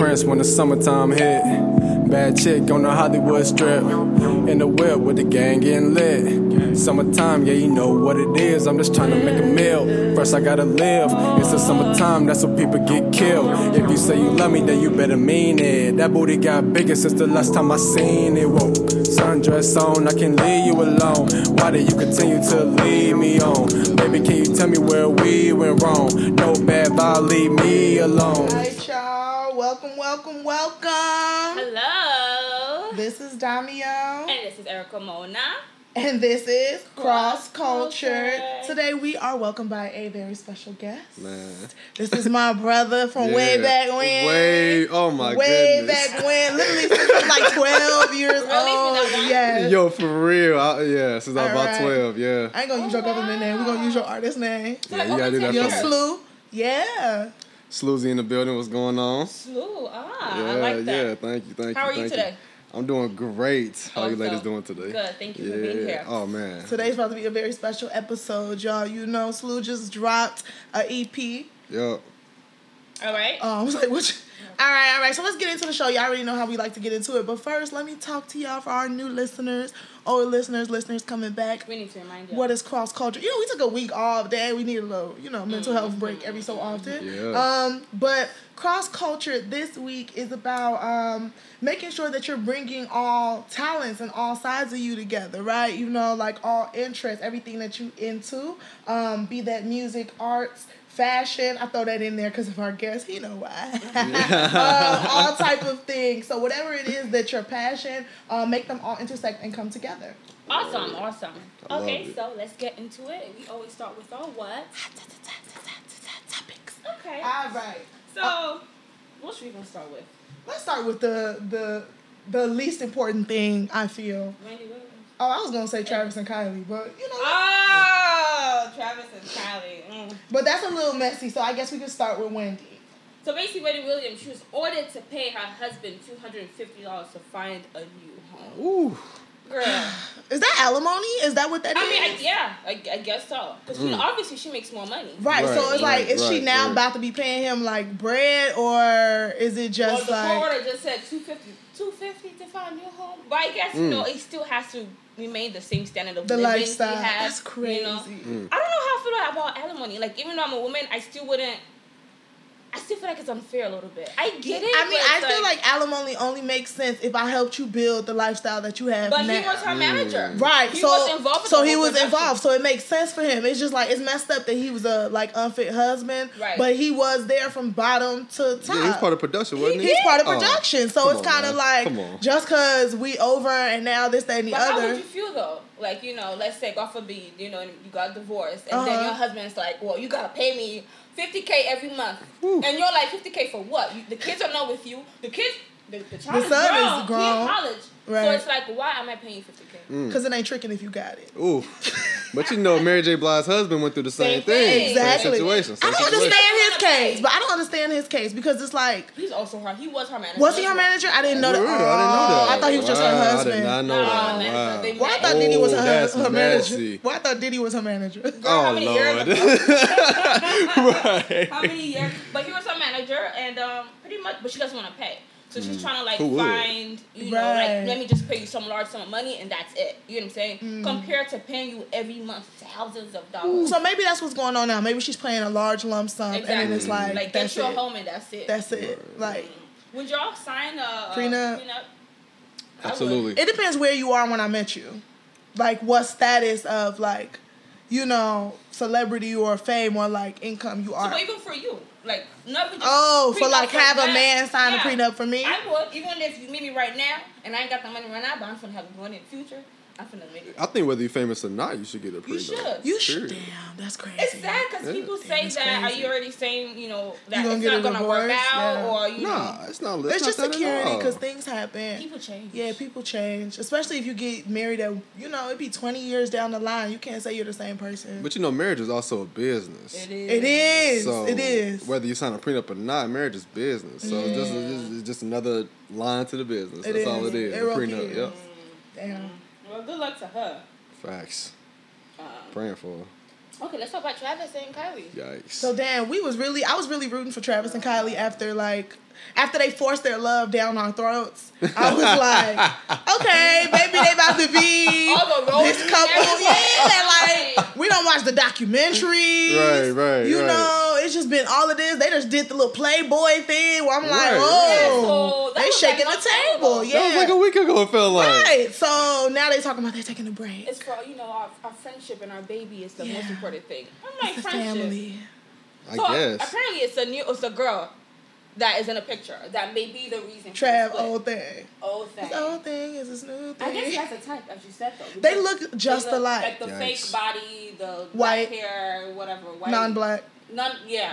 Prince when the summertime hit. Bad chick on the Hollywood strip. In the whip with the gang getting lit. Summertime, yeah, you know what it is. I'm just trying to make a meal. First, I gotta live. It's the summertime, that's when people get killed. If you say you love me, then you better mean it. That booty got bigger since the last time I seen it. Whoa, sundress on, I can leave you alone. Why do you continue to leave me on? Baby, can you tell me where we went wrong? No bad vibe, leave me alone. All right, y'all. Welcome, welcome, welcome. Hello. This is Damio. And this is Erica Mona. And this is Cross Cross Culture. Culture. Today we are welcomed by a very special guest. Man. This is my brother from way back when. Way, oh my way goodness. Way back when. Literally since I was like 12 years old. that long? Yes. Yo, for real. I, yeah, since I was about Alright. 12, yeah. I ain't gonna use your government name. We're gonna use your artist name. Oh, yeah, you gotta do that Your for slew. Yeah. Sloozy in the building, what's going on? Slew. Ah, yeah, I like that. yeah, thank you, thank How you. How are you thank today? I'm doing great. How you ladies doing today? Good. Thank you yeah. for being here. Oh man. Today's about to be a very special episode, y'all. You know, Slew just dropped a EP. Yo. All right. Oh, I was like, what? All right, all right. So let's get into the show. Y'all already know how we like to get into it. But first, let me talk to y'all for our new listeners, old listeners, listeners coming back. we need to remind you. What is cross culture? You know, we took a week off. Day we need a little, you know, mental health break every so often. Yeah. Um, but cross culture this week is about um making sure that you're bringing all talents and all sides of you together, right? You know, like all interests, everything that you into, um, be that music, arts. Fashion, I throw that in there because of our guest. You know why. uh, all type of things. So whatever it is that your passion, uh, make them all intersect and come together. Awesome. Awesome. I Okay, so let's get into it. We always start with our what? Topics. Okay. All right. So, what should we gonna start with? Let's start with the the the least important thing I feel. Wendy Williams. Oh, I was gonna say Travis and Kylie, but you know, Oh, Travis and Kylie. Mm. but that's a little messy. So I guess we can start with Wendy. So basically, Wendy Williams, she was ordered to pay her husband two hundred and fifty dollars to find a new home. Ooh. Girl. Is that alimony? Is that what that is? I mean, I, yeah, I, I guess so. Because you know, obviously she makes more money. Right, so Right, it's like, right, is she now right. about to be paying him like bread, or is it Well, just the like? court just said 250 250 to find a new home. But I guess, you mm. know, it still has to remain the same standard of The living lifestyle. he has. That's crazy. You know? Mm. I don't know how I feel about alimony. Like, even though I'm a woman, I still wouldn't. I still feel like it's unfair a little bit. I get it. I mean, I feel like alimony only makes sense if I helped you build the lifestyle that you have But now. he was her manager. Right, He so was involved. so he was production. involved, so it makes sense for him. It's just like it's messed up that he was a like unfit husband, Right. but he was there from bottom to top. Yeah, he's part of production, wasn't he? He's part of Oh, production, so it's kind of like just because we over and now this that and the But how other. would you feel though? Like you know, let's say God forbid, you know, you got divorced, and then Uh-huh. your husband's like, "Well, you gotta pay me fifty k every month," and you're like, "50 k for what? You, the kids are not with you. The kids, the, the child The is grown. is He grown. in college, Right. so it's like, why am I paying you fifty k? Because it ain't tricking if you got it. Ooh. But you know, Mary J. Blige's husband went through the same, Same thing. thing. Exactly. Same situation. Same I don't situation. understand his case, but I don't understand his case because it's like, He's also her. He was her manager. was he her manager? I didn't know that. Really? I didn't know that. Oh, I thought he was just her husband. I did not know that. man, Wow. they Well, I met. thought Diddy was Oh, her, that's her manager. messy. Well, I thought Diddy was her manager. Girl, how Oh many Lord. ago? right. How many years? But he was her manager, and um, pretty much, but she doesn't want to pay. So she's trying to like Who would? find, you know, Right. like let me just pay you some large sum of money, and that's it. You know what I'm saying? Mm. Compared to paying you every month thousands of dollars. So maybe that's what's going on now. Maybe she's paying a large lump sum, and then it's like, like that's get you a it. home and that's it. That's it. Like, Would y'all sign a, a Prenup? prenup? Absolutely. it depends where you are when I met you. Like, what status of like, you know, celebrity or fame or like income you are. but even for you, like not even just Oh, for prenup like have a man sign Yeah. a prenup for me. I would, even if you meet me right now and I ain't got the money right now, but I'm gonna have money in the future. I'm finna make it. I think whether you're famous or not, you should get a prenup. You should. You should. Period. Damn, that's crazy. It's sad because Yeah. people say That's that. Are you already saying you know that You gonna it's not gonna work out, Yeah. or you Nah, know, it's not. It's It's, just not that security because things happen. people change. Yeah, people change, especially if you get married at you know it'd be twenty years down the line. You can't say you're the same person. But you know, marriage is also a business. It is. it is. So it is. Whether you sign a prenup or not, marriage is business. So it's, just, it's just- it's just another line to the business. It That's all it is. It a prenup. is. Yep. Mm. Damn. Well, good luck to her. Facts. Um, Praying for her. Okay, let's talk about Travis and Kylie. Yikes. So damn, we was really I was really rooting for Travis and Kylie after like after they forced their love down our throats. I was like, okay, maybe they about to be All the roles this couple. Yeah, like we don't watch the documentaries. Right, right, You right. know, it's just been all of this. They just did the little Playboy thing where I'm like, Right, oh, right. So they shaking like the not table. terrible. Yeah. That was like a week ago. It felt like. Right. So now they talking about they taking a break. It's for you know our, our friendship and our baby is the most important thing. I'm like It's friendship. family. I So guess. apparently it's a new it's a girl that is in a picture that may be the reason. Trav, old thing. old thing. This old thing is this new thing. I guess he has a type, as you said though. They look just they look alike. Like the Yikes. fake body, the White. black hair, whatever. White. non-black. None. Yeah.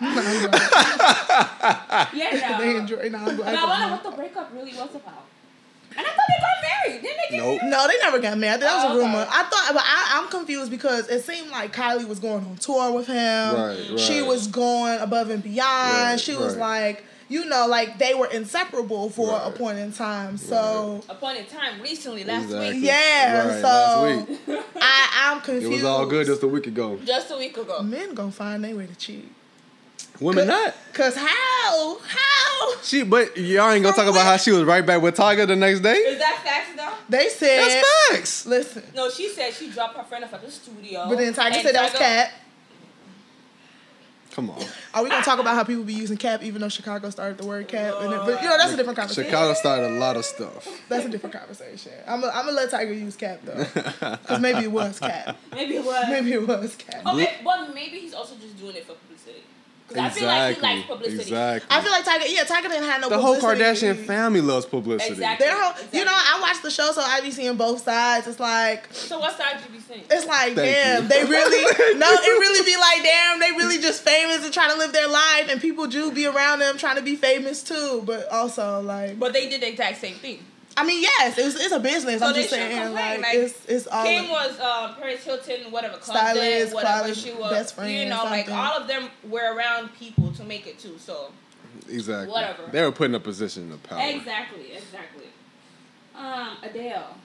Non-black. yeah. they No. enjoy non-black. But I wonder what the breakup really was about. And I thought they got married. Didn't they get Nope. married? No, they never got married. That was Oh, a rumor. okay. I thought, but I, I'm confused because it seemed like Kylie was going on tour with him. Right, right. She was going above and beyond. Right, she was right. like, you know, like they were inseparable for a point in time. So A point in time recently, last Exactly. week. yeah, Right, so last week. I, I'm confused. It was all good just a week ago. Just a week ago. Men gonna find their way to cheat. Women not. Cause how? How? She, but y'all ain't gonna talk about how she was right back with Tyga the next day. Is that facts though? They said. That's facts. Listen, No, she said she dropped her friend off at the studio. but then Tyga and said that was cat. Come on. Are we gonna talk about how people be using cap even though Chicago started the word cap? And then, but you know that's a different conversation. Chicago started a lot of stuff. That's a different conversation. I'm gonna I'm gonna let Tyga use cap though, because maybe it was cap. Maybe it was. Maybe it was cap. Maybe, well, maybe he's also just doing it for publicity. Because I feel like he Exactly. likes publicity. Exactly. I feel like Tyga. Yeah, Tyga didn't have no. the whole. Kardashian family loves publicity. Exactly. Their whole, you know, I watch the show, so I be seeing both sides. It's like, So what side you be seeing? it's like, Thank damn, you. they really, no, it really be like, damn, they really just famous and trying to live their life, and people do be around them trying to be famous too, but also like, But they did the exact same thing. I mean, yes, it's, it's a business. So I'm just saying, like, like, it's it's all. Kim was uh, Paris Hilton, whatever club Stylist, whatever college she was, best friend, you know, like all of them were around people to make it too. So Exactly. Whatever. They were put in a position of power. exactly, exactly. Um, Adele.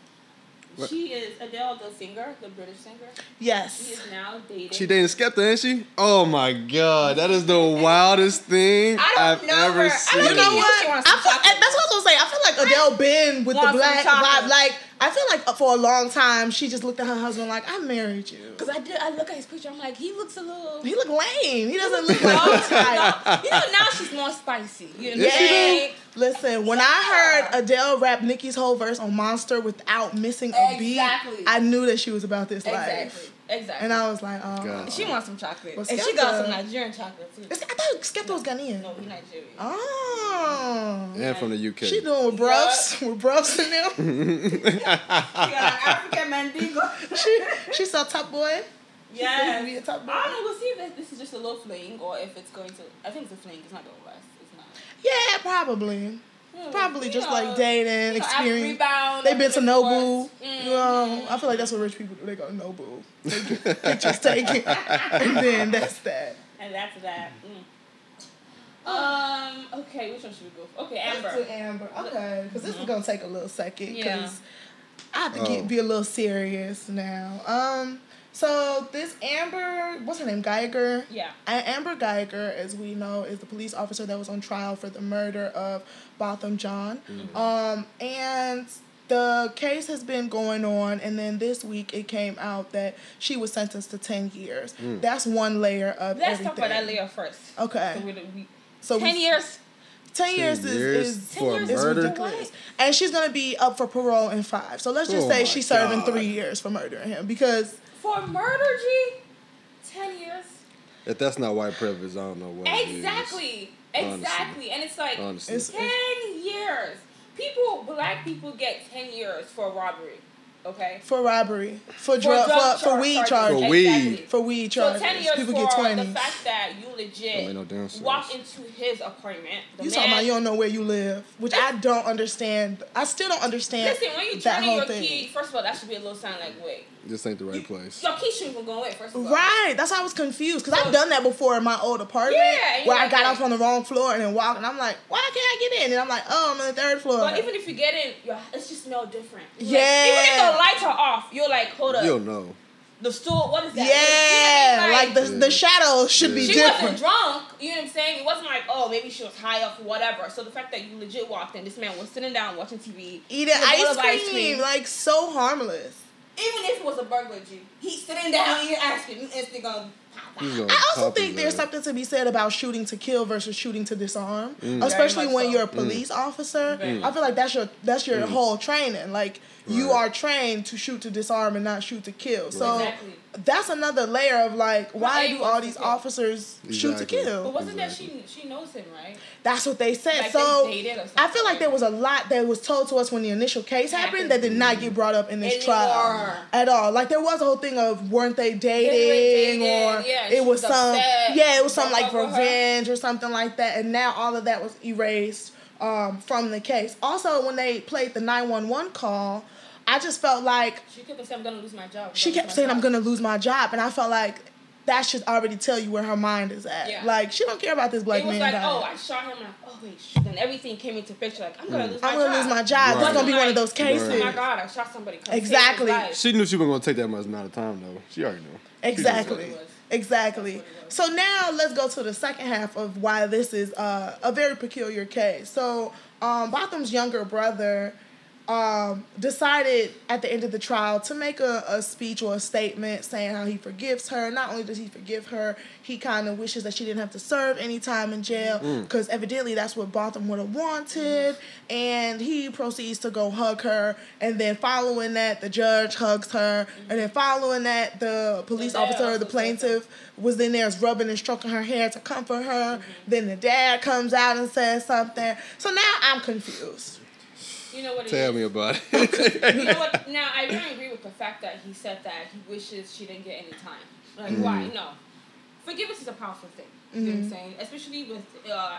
What? She is Adele, the singer, the British singer. Yes. She is now dating. She dating Skepta, ain't she? Oh my god, that is the wildest thing I don't I've know ever her. I seen. don't You know what? wants I some feel, that's what I was gonna say. I feel like Adele been with the black chocolate. vibe. Like I feel like uh, for a long time she just looked at her husband like I married you. Cause I did, I look at his picture. I'm like, he looks a little. He look lame. He doesn't look like you know, now she's more spicy. You know, yeah. Listen, when. I heard Adele rap Nicki's whole verse on Monster without missing a Exactly. beat, I knew that she was about this Exactly, life. Exactly. And I was like, oh. God. she wants some chocolate, But and she got some Nigerian chocolate too. I thought Skepta was Ghanaian. No, he Nigerian. Oh. And from the UK. She doing with bruffs, with bruffs in them. She got an African mandingo. she she saw Top Boy. Yeah. She be a top boy. I don't know. We'll see if this- this is just a little fling or if it's going to. I think it's a fling. It's not gonna last. It's not. Yeah, probably. Probably just know, like dating, you know, experience. They've been to Nobu. Mm, You know, mm, I feel like that's what rich people do. They go to Nobu. They get pictures taken, and then that's that. And that's that. Mm. Um. Okay. Which one should we go? For? Okay, Amber. To Amber. Okay, because this is gonna take a little second. Yeah. Because I have to Oh. get be a little serious now. Um. So this Amber, what's her name? Geiger. Yeah. Amber Geiger, as we know, is the police officer that was on trial for the murder of Botham Jean. Um, and the case has been going on, and then this week it came out that she was sentenced to 10 years. That's one layer of Let's everything. talk about that layer first. Okay. So we, we, So ten we- years. 10 years, years is, is, for years is murder? ridiculous. And she's going to be up for parole in five. So let's just Oh say my she's serving God. three years for murdering him because For murder, G, ten years. If that's not white privilege, I don't know what. Exactly. Honestly. Exactly. And it's like Honestly. It's- ten years. People, black people get ten years for robbery. Okay. for robbery, for For drug, drug for, for weed charges. charges. For weed. Exactly. For weed So charges. ten years People for get 20. the fact that you legit make no damn sense. walk into his apartment. You man, talking about you don't know where you live, which I don't understand. I still don't understand Listen, when you that turn in your thing. key, first of all, that should be a little sign like, wait, This ain't the right place. your key shouldn't even go away. First of all, Right, that's why I was confused because So- I've done that before in my old apartment Yeah, where you're I got like- off on the wrong floor and then walked and I'm like, why can't I get in? And I'm like, oh, I'm on the third floor. But even if you get in, it's just no different. Like, Yeah. even if the lights are off, you're like, hold up. You'll know. the stool. What is that? Yeah, You know what I like mean? the the shadows should be She different. wasn't drunk, you know what I'm saying? It wasn't like, oh, maybe she was high up or whatever. So the fact that you legit walked in, this man was sitting down watching TV, Eating with a bowl ice cream, like so harmless. Even if it was a burglar, G, he's sitting down eating ice cream, you instantly gonna pop He's out. gonna I also pop his think there's something to be said about shooting to kill versus shooting to disarm, Mm. especially when so. you're a mm. police officer. Very mm. I feel like that's your that's your mm. whole training. Like you are trained to shoot to disarm and not shoot to kill. So Exactly. that's another layer of like, why do all these kill. officers shoot to kill? But wasn't that she she knows him, right? That's what they said. Like so they I feel like there was a lot that was told to us when the initial case happened that did not get brought up in this trial at all. Like there was a whole thing of weren't they dating, dating, or yeah, it was was some upset, yeah it was some like up with her. revenge or something like that, and now all of that was erased um, from the case. Also, when they played the nine one one call, I just felt like She kept saying, "I'm gonna lose my job." I'm she kept lose my saying I'm gonna lose my job, and I felt like that should already tell you where her mind is at. Yeah. Like she don't care about this black It was man. like, oh, I shot him. Like, oh wait, shit. Then everything came into picture. Like, I'm gonna lose my job. I'm job. gonna lose my job. Right. It's gonna be one of those cases. Oh my god, I shot somebody. Come save his Exactly. She knew she wasn't gonna take that much amount of time though. She already knew. Exactly. That's what it was. Exactly. That's what it was. So now let's go to the second half of why this is uh, a very peculiar case. So um, Botham's younger brother um, decided at the end of the trial to make a, a speech or a statement saying how he forgives her. Not only does he forgive her, he kind of wishes that she didn't have to serve any time in jail mm. mm. because evidently that's what Botham would have wanted. And he proceeds to go hug her. And then following that, the judge hugs her. And then following that, the police The dad officer, the also said plaintiff, was in there rubbing and stroking her hair to comfort her. Mm-hmm. Then the dad comes out and says something. So now I'm confused. You know what it Tell is? me about it. you know what? Now I don't agree with the fact that he said that he wishes she didn't get any time. Like why? Mm. No, forgiveness is a powerful thing. You know what I'm mm-hmm. saying? Especially with, uh,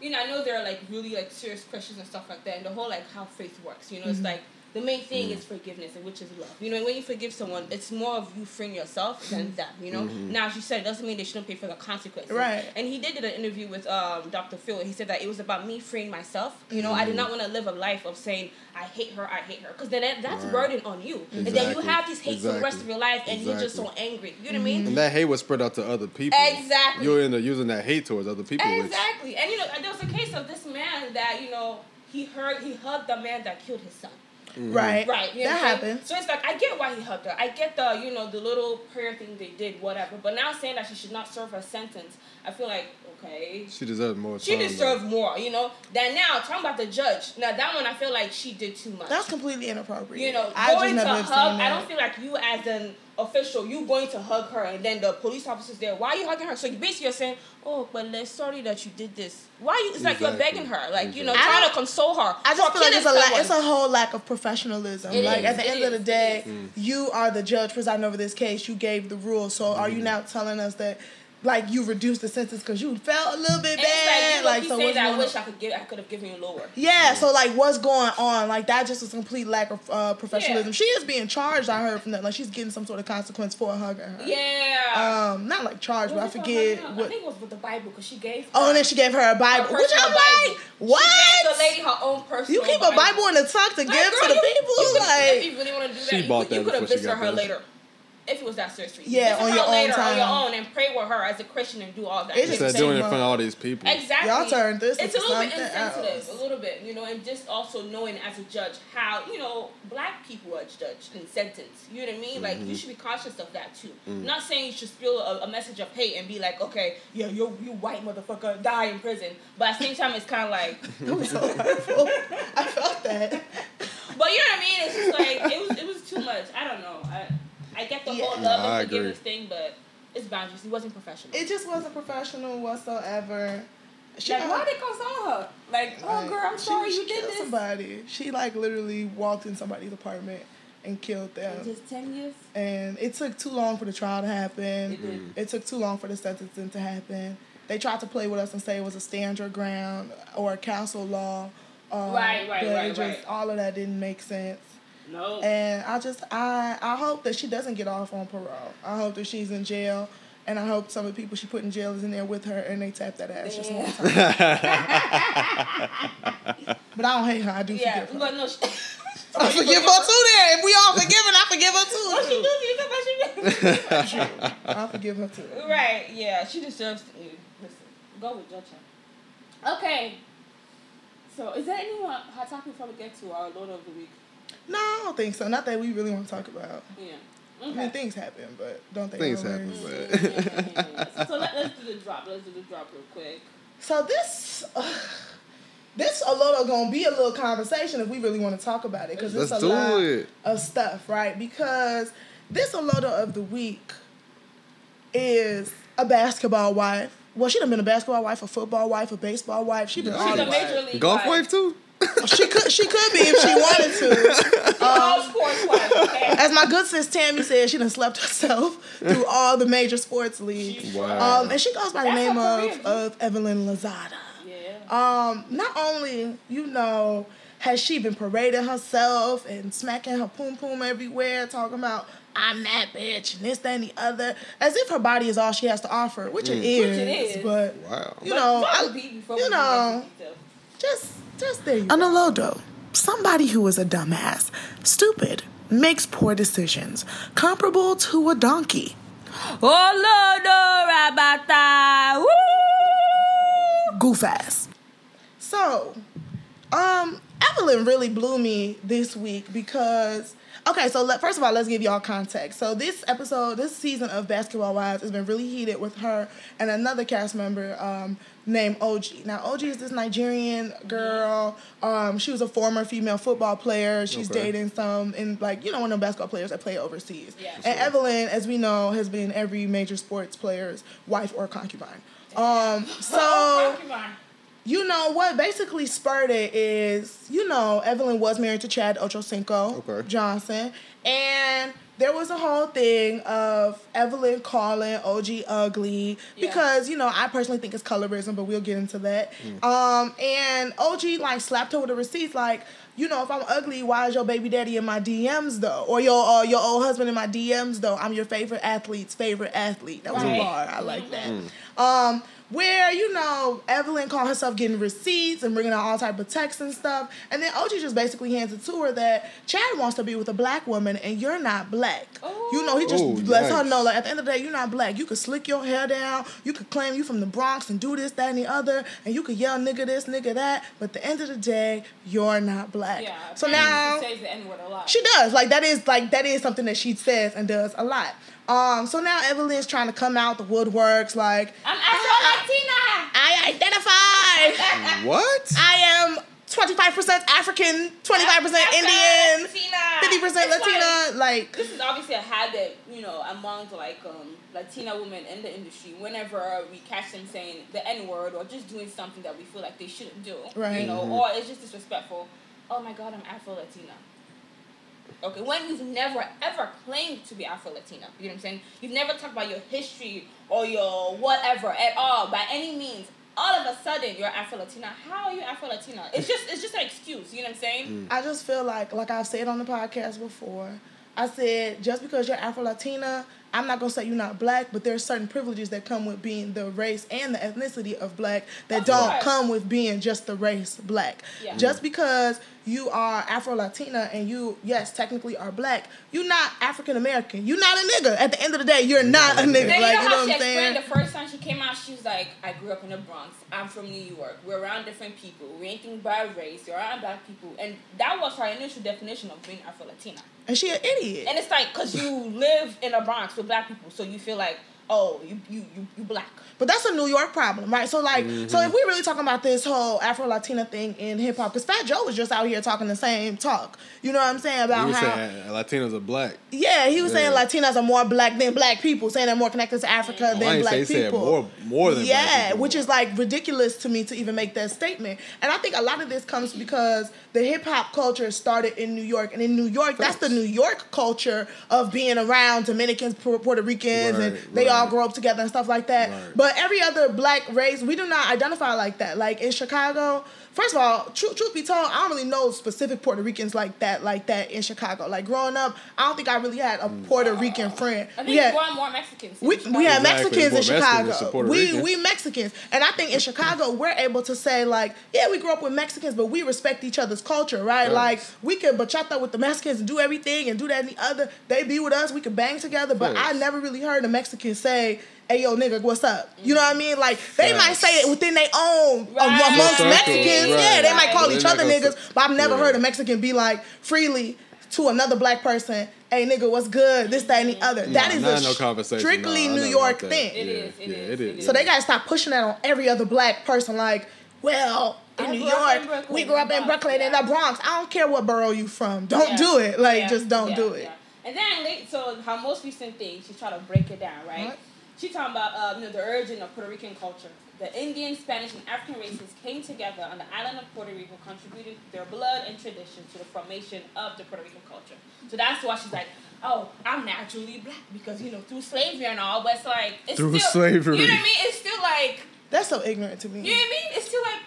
you know, I know there are like really like serious questions and stuff like that, and the whole like how faith works. You know, it's mm-hmm. like the main thing is mm. forgiveness, and which is love. You know, when you forgive someone, it's more of you freeing yourself than mm-hmm. them. You know. Mm-hmm. Now, as you said, it doesn't mean they shouldn't pay for the consequences. Right. And he did did an interview with um, Dr. Phil. He said that it was about me freeing myself. You know, I did mm-hmm. not want to live a life of saying I hate her, I hate her, because then that, that's Right. burden on you. And then you have these hate for the rest of your life, and you're just so angry. You know what I mean? and that hate was spread out to other people. Exactly. You're in the, using that hate towards other people. Which, Exactly. And you know, there was a case of this man that you know he heard he hugged the man that killed his son. Mm-hmm. Right. Right. You know that what I'm saying? happens. So it's like I get why he hugged her. I get the you know the little prayer thing they did, whatever. But now saying that she should not serve her sentence, I feel like okay. she deserves more She deserves though. more, you know. Than now, talking about the judge. Now that one, I feel like she did too much. That's completely inappropriate. you know, I just going to never hug. I don't feel like you as an official, you going to hug her, and then the police officers there. Why are you hugging her? So you basically you're saying, "Oh, but let's sorry that you did this." Why you? It's like you're begging her, like you know, Exactly. trying to console her. I just for feel like it's a la- it's a whole lack of professionalism. It like is, at the it end of the day, you are the judge presiding over this case. You gave the rules. So are Mm-hmm. you now telling us that like you reduced the sentence because you felt a little bit And it's like bad? you know, Like he so said what's that I going wish on? I could give, I could have given you lower. Yeah, so like what's going on? Like that just was complete lack of uh, professionalism. Yeah. She is being charged, I heard from that. Like she's getting some sort of consequence for hugging her. Yeah. Um, not like charged, but I Was it for forget what. her? I what. think it was with the Bible because she gave. Oh, and then she gave her a Bible, her which I'm personal like, what? She gave the lady her own personal. You keep a Bible in the tuck to Like, give girl, to the you- people, you like. if you really want to do that, She you bought could, you that could have visited her later. If it was that serious. for you. Yeah, Visit on her your own later, time. on your own, and pray with her as a Christian and do all that. It's just what Instead doing it in front of all these people. Exactly. Y'all turned this It's into a little bit something insensitive, else. a little bit, you know, and just also knowing as a judge how you know black people are judged and sentenced. You know what I mean? Like Mm-hmm. you should be cautious of that too. Mm. Not saying you should spill a, a message of hate and be like, okay, yeah, you you white motherfucker, die in prison. But at the same time, it's kind of like, It was so hurtful. I felt that. but you know what I mean? It's just like it was it was too much. I don't know. I I get the Yeah. whole No, love I and forgiveness thing, but it's boundaries. He wasn't professional. It just wasn't professional whatsoever. She, like why they console her? Like, oh Like, girl, I'm sorry she you did killed this. Somebody. She like literally walked in somebody's apartment and killed them. Just ten years. And it took too long for the trial to happen. It did. It took too long for the sentencing to happen. They tried to play with us and say it was a stand your ground or a castle law. Uh, Right, right, but right, it just, right. All of that didn't make sense. No. And I just I I hope that she doesn't get off on parole. I hope that she's in jail. And I hope some of the people she put in jail is in there with her and they tap that ass just one time. But I don't hate her. I do Yeah, forgive her. no, she, I forgive her too. There, if we all forgiven, I forgive her too. What she do? You know she? I forgive her too. Right, yeah, she deserves to. Listen, go with your child. Okay. So, is there any more hot topic before we get to our Lord of the Week? No, I don't think so. Not that we really want to talk about. Yeah. I mean, things happen, but don't they? Things happen, but yeah, yeah, yeah, yeah. So, let, let's do the drop. Let's do the drop real quick. So this, this a little gonna be a little conversation if we really want to talk about it because it's a do lot it. of stuff, right? Because this Olodo of the week is a basketball wife. Well, she done been a basketball wife, a football wife, a baseball wife. She been She's all She's the a wives. major league golf wife too. She could she could be if she wanted to. All sports wife. As my good sis Tammy said, she done slept herself through all the major sports leagues. Wow. Um, and she goes by the That's name of, of Evelyn Lozada. Yeah. Um, not only, you know, has she been parading herself and smacking her poom poom everywhere, talking about I'm that bitch and this, that, and the other, as if her body is all she has to offer, which it is. Which it is. But Wow. you But know, I- would be before you know, just just there. You An olodo, somebody who is a dumbass, stupid, makes poor decisions, comparable to a donkey. Lord, Rabata. Woo! goof ass. So, um, Evelyn really blew me this week because okay, so let, first of all, let's give y'all context. So this episode, this season of Basketball Wives has been really heated with her and another cast member um, named OG. Now, OG is this Nigerian girl. Um, she was a former female football player. She's Okay. dating some and like you know one of the basketball players that play overseas. Yeah. And Evelyn, as we know, has been every major sports player's wife or concubine. Um, so Oh, concubine. you know what basically spurred it is you know Evelyn was married to Chad Ochocinco Okay. Johnson, and there was a whole thing of Evelyn calling OG ugly Yeah. because you know I personally think it's colorism, but we'll get into that. Um, and OG like slapped her with the receipts like. You know, if I'm ugly, why is your baby daddy in my DMs though, or your uh, your old husband in my DMs though? I'm your favorite athlete's favorite athlete. That was Right. a bar. I like that. Um, where you know Evelyn called herself getting receipts and bringing out all type of texts and stuff, and then OG just basically hands it to her that Chad wants to be with a black woman and you're not black. You know, he just Ooh, lets her know like at the end of the day you're not black. You could slick your hair down, you could claim you from the Bronx and do this, that, and the other, and you could yell nigga this, nigga that, but at the end of the day you're not black. Yeah. So now she says the N word a lot. she does. Like that is like that is something that she says and does a lot. Um, so now Evelyn's trying to come out the woodworks like I'm Afro Latina. I identify. What? I am 25% African, 25% Indian, 50% Latina. Like, this is obviously a habit, you know, among like um, Latina women in the industry. Whenever we catch them saying the N word or just doing something that we feel like they shouldn't do, Right. You know, or it's just disrespectful. Oh my God, I'm Afro Latina. Okay, when you've never ever claimed to be Afro Latina, you know what I'm saying? You've never talked about your history or your whatever at all by any means. All of a sudden, you're Afro Latina. How are you Afro Latina? It's just it's just an excuse. You know what I'm saying? Mm. I just feel like, like I've said on the podcast before, I said just because you're Afro Latina, I'm not gonna say you're not black, but there's certain privileges that come with being the race and the ethnicity of black that Of don't course. come with being just the race black. Yeah. Just because you are Afro Latina and you, yes, technically are black, you're not African American. You're not a nigga. At the end of the day, you're not a nigga. Then like you know you know how what she I'm saying? explained the first time she came out, she was like, I grew up in the Bronx. I'm from New York. We're around different people. We ain't thinking by race. You're around black people. And that was her initial definition of being Afro Latina. And she an idiot. And it's like, because you live in the Bronx with black people, so you feel like, oh, you, you, you, you black. But that's a New York problem, right? So like, so Mm-hmm. if we really talking about this whole Afro Latina thing in hip hop, because Fat Joe was just out here talking the same talk. You know what I'm saying about how? saying Latinos are black. yeah, he was saying Latinos are more black than black people, saying they're more connected to Africa Oh, than black say he said people. more- more than yeah, which is like ridiculous to me to even make that statement. And I think a lot of this comes because the hip hop culture started in New York, and in New York, that's the New York culture of being around Dominicans, Puerto Ricans, and they right. all Right. grow up together and stuff like that. Right. But every other black race, we do not identify like that. Like in Chicago, first of all, truth, truth be told, I don't really know specific Puerto Ricans like that, like that in Chicago. Like growing up, I don't think I really had a Mm. Puerto Rican friend. I think We had- more and more Mexicans. we, Chicago. we have Exactly. Mexicans More in Chicago. than Puerto we Ricans. we Mexicans, and I think in Chicago we're able to say like, yeah, we grew up with Mexicans, but we respect each other's culture, right? Right. Like we can bachata with the Mexicans and do everything and do that and the other. They be with us, we can bang together, but I never really heard a Mexican say. Hey yo, nigga, what's up? You know what I mean? Like they might say it within their own uh, Right. amongst Circle, Mexicans. right. Yeah, they might call each other not gonna niggas, say- but I've never Yeah. heard a Mexican be like freely to another black person, "Hey nigga, what's good?" This, that, and the other. that is a no conversation. strictly Nah, I New York that. thing. It yeah, is, it yeah, is, it it is. So they gotta stop pushing that on every other black person. Like, well, in I New grew up in York, Brooklyn, we grew up in Brooklyn in the Bronx. I don't care what borough you from. Don't Yeah. do it. Like, Yeah, just don't yeah, do it. Yeah. And then late, so her most recent thing, she's trying to break it down, right? What? She talking about uh, you know the origin of Puerto Rican culture. The Indian, Spanish, and African races came together on the island of Puerto Rico, contributing their blood and traditions to the formation of the Puerto Rican culture. So that's why she's like, oh, I'm naturally black because you know through slavery and all. But it's like it's Through still, slavery. You know what I mean? It's still like That's so ignorant to me. you know what I mean? It's still like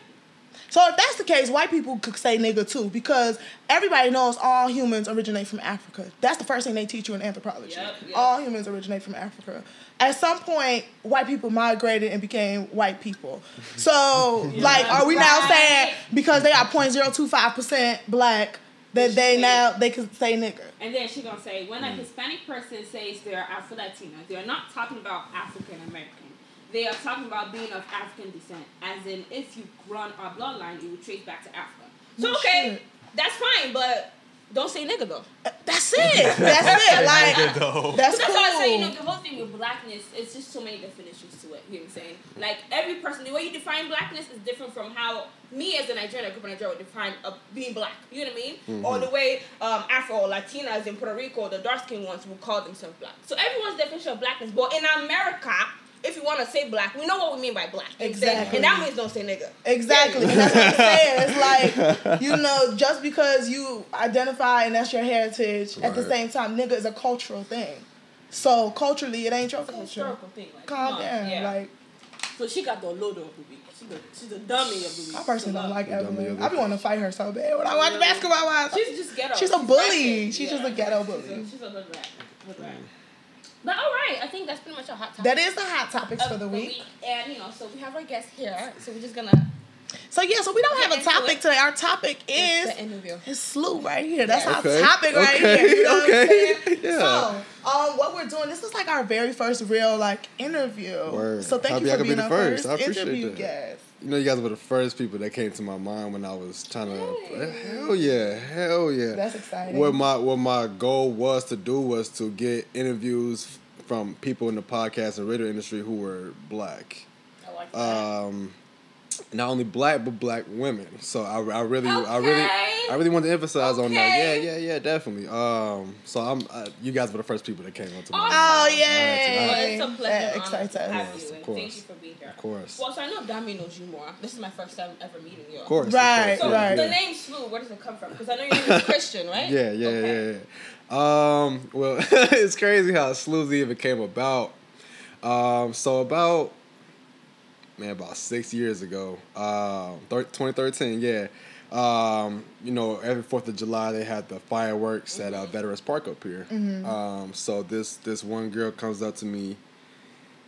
So if that's the case, white people could say nigga too, because everybody knows all humans originate from Africa. That's the first thing they teach you in anthropology. Yep, yep. All humans originate from Africa. At some point, white people migrated and became white people. So, like, are we now saying because they are 0.025% black that they say now they can say nigga? And then she gonna say, when a Hispanic person says they're Afro Latina, they're not talking about African American. They are talking about being of African descent. As in, if you run our bloodline, you would trace back to Africa. So No okay, shit. that's fine, but don't say nigga though. That's it. That's it. Like, though. that's So that's cool. why I say, you know, the whole thing with blackness, it's just so many definitions to it. You know what I'm saying? Like every person, the way you define blackness is different from how me as a Nigerian, I grew up in Nigeria, would define uh, being black. You know what I mean? Or the way um, Afro or Latinas in Puerto Rico, the dark skinned ones, would call themselves black. So everyone's definition of blackness. But in America, if you want to say black, we know what we mean by black. You know what I'm saying? Exactly. And that means don't say nigga. Exactly. And that's what I'm saying. It's like, you know, just because you identify and that's your heritage, at the same time, nigga is a cultural thing. So culturally, it ain't your It's a culture. historical thing. Like, Calm come down. Yeah. Like, so she got the olodo of the week. She's the, she's the dummy of the week. I personally don't like Dummy Evelyn. of the I be wanting to fight her so bad when I watch Really? basketball. Wives. She's just ghetto. She's a bully. ratchet. She's just a ghetto She's bully. a, she's a hood rat. Hood rat. But all right, I think that's pretty much our hot topic. That is the hot topics of for the week. And you know, so we have our guest here. So we're just gonna So yeah, so we don't have a topic it. today. Our topic is the interview. his slew right here. That's Okay. our topic right Okay. here. You know what I'm Okay. saying? Yeah. So, um, what we're doing, this is like our very first real like interview. Word. So thank Happy you for could be being the our first. first, I appreciate interview that. guest. You know, you guys were the first people that came to my mind when I was trying to. Hell yeah, hell yeah. That's exciting. What my what my goal was to do was to get interviews from people in the podcast and radio industry who were black. I like that. Um, not only black but black women. So I, I really I really I really want to emphasize on that. Yeah, yeah, yeah, definitely. Um, so I'm uh, you guys were the first people that came onto my Awesome. Oh mind. yay! well, it's a pleasure. That and honor to have Yes, you, of course. Thank you for being here. Of course. Well, so I know Dami knows you more. This is my first time ever meeting you. Of course. of Right, course, So right. the yeah. name Slew, where does it come from? Because I know your name is Christian, right? Yeah, yeah, Okay. yeah, yeah. Um, well, it's crazy how Sloozy even came about. Um, so about man, about six years ago, um, thir- 2013, yeah. Um, you know, every Fourth of July they had the fireworks at uh, Veterans Park up here. Um, so this this one girl comes up to me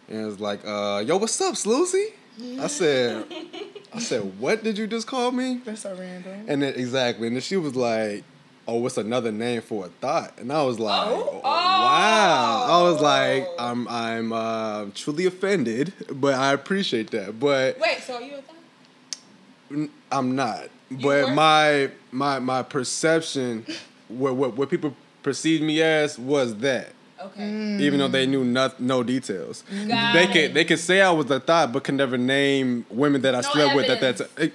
and is like, uh, "Yo, what's up, Sloozy?" I said, "I said, what did you just call me?" That's so random. And then exactly, and then she was like, "Oh, what's another name for a thought?" And I was like, Oh. "Wow!" I was like, Oh. "I'm I'm uh, truly offended, but I appreciate that, but Wait, so are you a thought? n- I'm not." You But were? my my my perception, what what what people perceived me as was that. Okay. Mm. Even though they knew no, no details, Got they it. could they could say I was a thought, but could never name women that I No slept with at that evidence. time.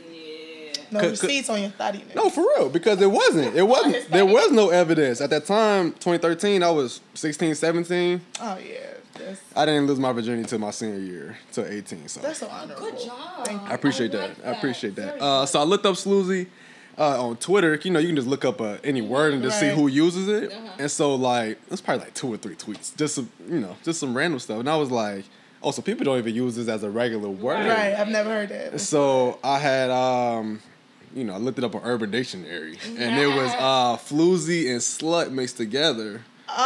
Yeah. No Could- could- receipts on your thottiness. No, for real, because it wasn't. It wasn't. There was no evidence at that time. 2013, I was 16, 17. Oh yeah. That's, I didn't lose my virginity till my senior year, till 18. So that's so honorable. Good job. I appreciate I that. like I appreciate that. Uh, so I looked up Sloozy. uh, on Twitter, you know, you can just look up uh, any word and just see who uses it. Uh-huh. And so like it's probably like two or three tweets, just some, you know, just some random stuff. And I was like, oh, so people don't even use this as a regular word. Right, I've never heard that. So I had um, you know, I looked it up on Urban Dictionary, and it was uh floozy and slut mixed together.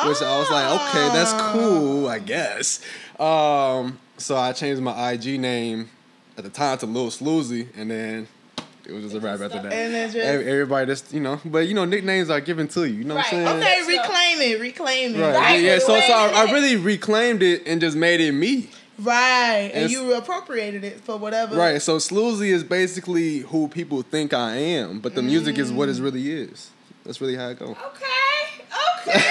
Which I was like, okay, that's Ah. cool, I guess. Um, so I changed my IG name at the time to Lil Sloozy, and then it was just a rap after that. Just- Everybody just, you know, but you know, nicknames are given to you. You know what I'm saying? Okay, reclaim it, reclaim it. Right. Right, Yeah. So, so I, I really reclaimed it and just made it me. Right, and It's- you appropriated it for whatever. Right. So Sloozy is basically who people think I am, but the music is what it mm. really is. That's really how it goes. Okay. Okay.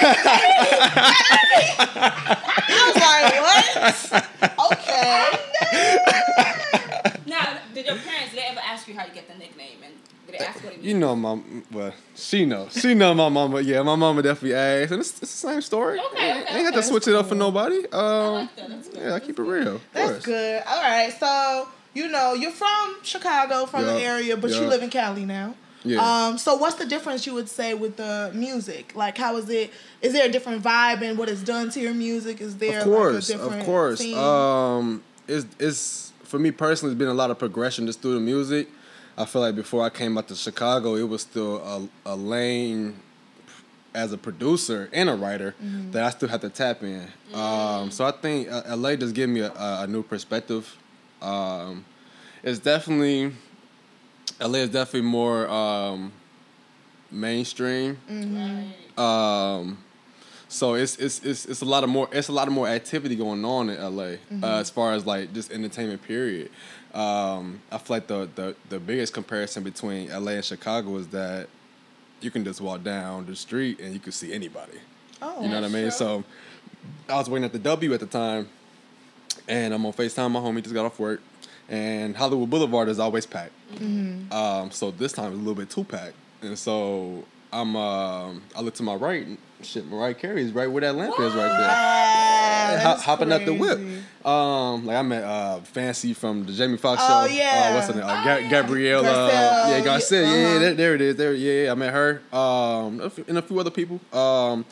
I was like, what? okay. now, did your parents did they ever ask you how you get the nickname, and did they ask what it means? You know, my well, she know, she know my mama. Yeah, my mama definitely asked, and it's, it's the same story. Okay, ain't, okay, ain't got to okay. switch it up for nobody. I Um, like that. That's good. yeah, I keep it real. That's good. All right, so you know you're from Chicago, from the area, but you live in Cali now. Yeah. Um. So what's the difference you would say with the music? Like, how is it? Is there a different vibe in what it's done to your music? Is there of course, like a different of course. scene? Um, it's it's for me personally, it's been a lot of progression just through the music. I feel like before I came out to Chicago, it was still a, a lane as a producer and a writer Mm-hmm. that I still have to tap in. Um, so I think uh, LA just gave me a, a, new perspective. Um, it's definitely LA is definitely more um, mainstream. Right. So it's, it's it's it's a lot of more it's a lot of more activity going on in LA uh, as far as like just entertainment period. Um, I feel like the, the the biggest comparison between LA and Chicago is that you can just walk down the street and you can see anybody. oh, You know what I mean? true. So I was waiting at the W at the time, and I'm on Facetime. My homie just got off work, and Hollywood Boulevard is always packed. Um, so this time it's a little bit too packed, and so I'm um, I look to my right. and Shit, Mariah Carey is right where that lamp is right there. Hop- that's hopping up the whip. Um, like I met uh, Fancy from the Jamie Foxx Oh, show. yeah. Uh, what's her name? Uh, Oh, Ga- yeah. Gabrielle. Garcelle, Uh, yeah, yeah, Garcia. Yeah, yeah, uh-huh. there, there it is. There, yeah, yeah, I met her. Um, and a few other people. Um,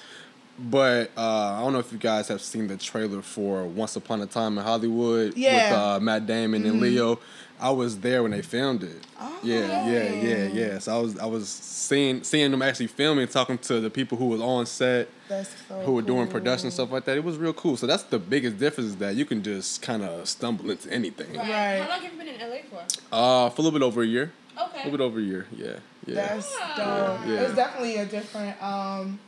but uh, I don't know if you guys have seen the trailer for Once Upon a Time in Hollywood Yeah. Mm-hmm. with uh, Matt Damon and Leo. I was there when they filmed it. Oh. Yeah, yeah, yeah, yeah. So I was I was seeing seeing them actually filming, talking to the people who was on set That's so who were doing cool. production and stuff like that. It was real cool. So that's the biggest difference is that you can just kind of stumble into anything. Right. Right. How long have you been in LA for? Uh, for a little bit over a year. Okay. A little bit over a year. Yeah, yeah. That's Yeah. dope. Yeah. It's definitely a different um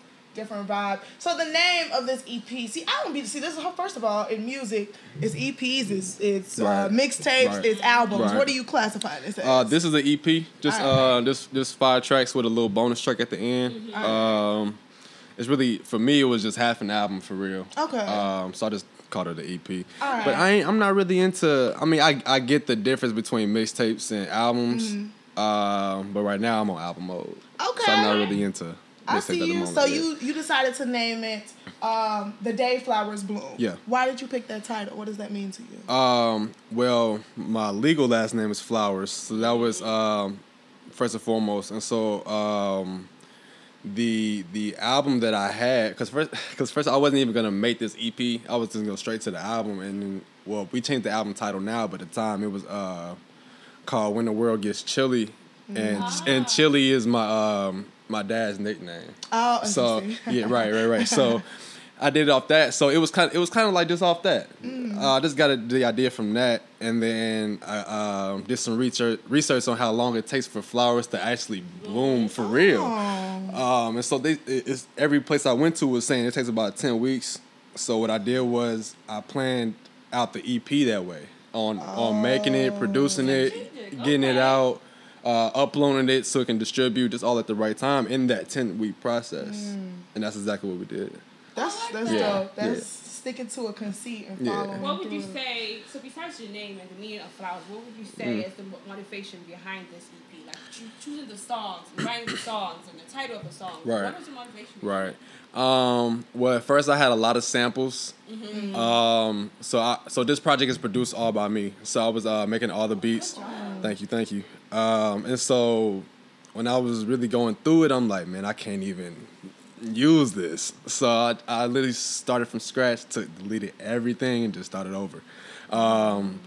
different vibe. So the name of this EP, see, I don't be see this is first of all in music, it's EPs, it's it's uh, mixtapes, Right. it's albums. Right. What do you classify this as? Uh, this is an EP. Just uh, this this five tracks with a little bonus track at the end. Um, it's really for me. It was just half an album for real. Okay. Um, so I just called it an EP. Alright. But I ain't, I'm not really into. I mean, I I get the difference between mixtapes and albums. Um, but right now I'm on album mode. Okay. So I'm not really into. I see you. So yeah. you you decided to name it um, "The Day Flowers Bloom." Yeah. Why did you pick that title? What does that mean to you? Um, well, my legal last name is Flowers, so that was um, first and foremost. And so um, the the album that I had, because first, because first I wasn't even gonna make this EP. I was just gonna go straight to the album, and well, we changed the album title now, but at the time it was uh, called "When the World Gets Chilly," and and chilly is my um, my dad's nickname. Oh, So yeah, right, right, right. So I did it off that. So it was kind of it was kind of like just off that. Mm. Uh, I just got a, the idea from that, and then I um, did some research research on how long it takes for flowers to actually bloom for real. Oh. Um, and so they, it- it's every place I went to was saying it takes about ten weeks. So what I did was I planned out the EP that way on on making it, producing it, Strategic, getting it out, uh, uploading it so it can distribute just all at the right time in that ten week process. And that's exactly what we did. That's like that's that. Yeah, dope. That's yeah. sticking to a conceit and Yeah. following. What would you through. say? So besides your name and the meaning of flowers, what would you say Mm. is the motivation behind this EP? Like choo- choosing the songs, writing the songs, and the title of the song. Right. What was your motivation? Right. Um, well, at first I had a lot of samples. Um, so I so this project is produced all by me. So I was uh, making all the beats. Thank you, thank you. Um, and so when I was really going through it, I'm like, man, I can't even use this. So I, I literally started from scratch, took deleted everything, and just started over. Um,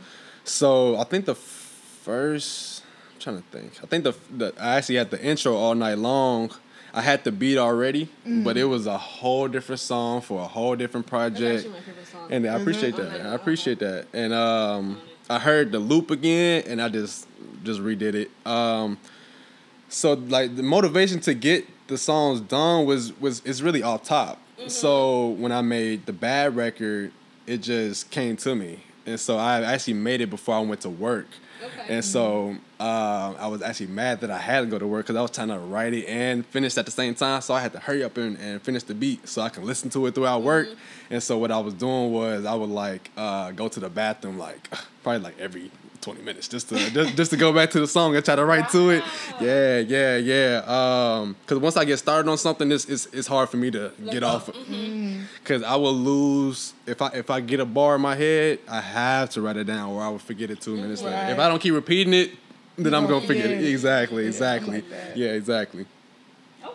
so I think the first, trying to think. I think the, the I actually had the intro all night long. I had the beat already, but it was a whole different song for a whole different project. actually my favorite song. And I appreciate Mhm. that. I appreciate that. And um, I heard the loop again, and I just just redid it. Um, so like the motivation to get the songs done was was is really off top. So when I made the bad record, it just came to me, and so I actually made it before I went to work. Okay. And so uh, I was actually mad that I had to go to work because I was trying to write it and finish at the same time. So I had to hurry up and, and finish the beat so I can listen to it throughout work. And so what I was doing was I would like uh, go to the bathroom like probably like every 20 minutes just to just, just to go back to the song and try to write to it. Wow. Yeah, yeah, yeah. Um, cause once I get started on something, it's it's, it's hard for me to get off. Cause I will lose if I if I get a bar in my head, I have to write it down or I will forget it two minutes later. If I don't keep repeating it, then I'm gonna gonna forget it. it. Exactly, Yeah, exactly. like yeah, exactly. Okay,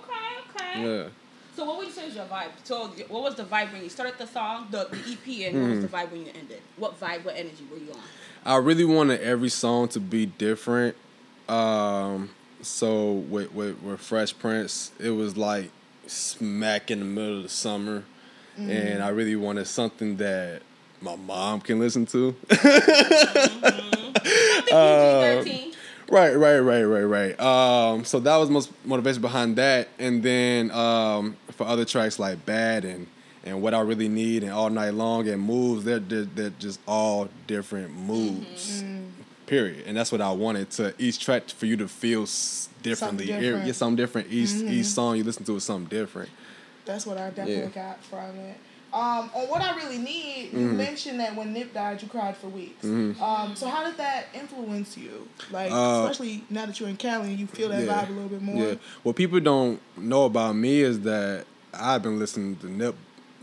okay. Yeah. So what would you say is your vibe? So what was the vibe when you started the song, the, the EP, and what was the mm-hmm. vibe when you ended? What vibe, what energy were you on? I really wanted every song to be different. Um, so with, with with Fresh Prince, it was like smack in the middle of the summer, mm-hmm. and I really wanted something that my mom can listen to. Mm-hmm. I think PG-13. Right, right, right, right, right. Um, so that was most motivation behind that, and then um, for other tracks like "Bad" and and "What I Really Need" and "All Night Long" and "Moves," they're they're, they're just all different moves. Period, and that's what I wanted to each track for you to feel differently. Something different. yeah, something different. Each each song you listen to is something different. That's what I definitely Yeah. got from it. Um, on what I really need, you Mm-hmm. mentioned that when Nip died, you cried for weeks. Um, so how did that influence you? Like, Uh, especially now that you're in Cali, and you feel that Yeah. vibe a little bit more. Yeah. What people don't know about me is that I've been listening to Nip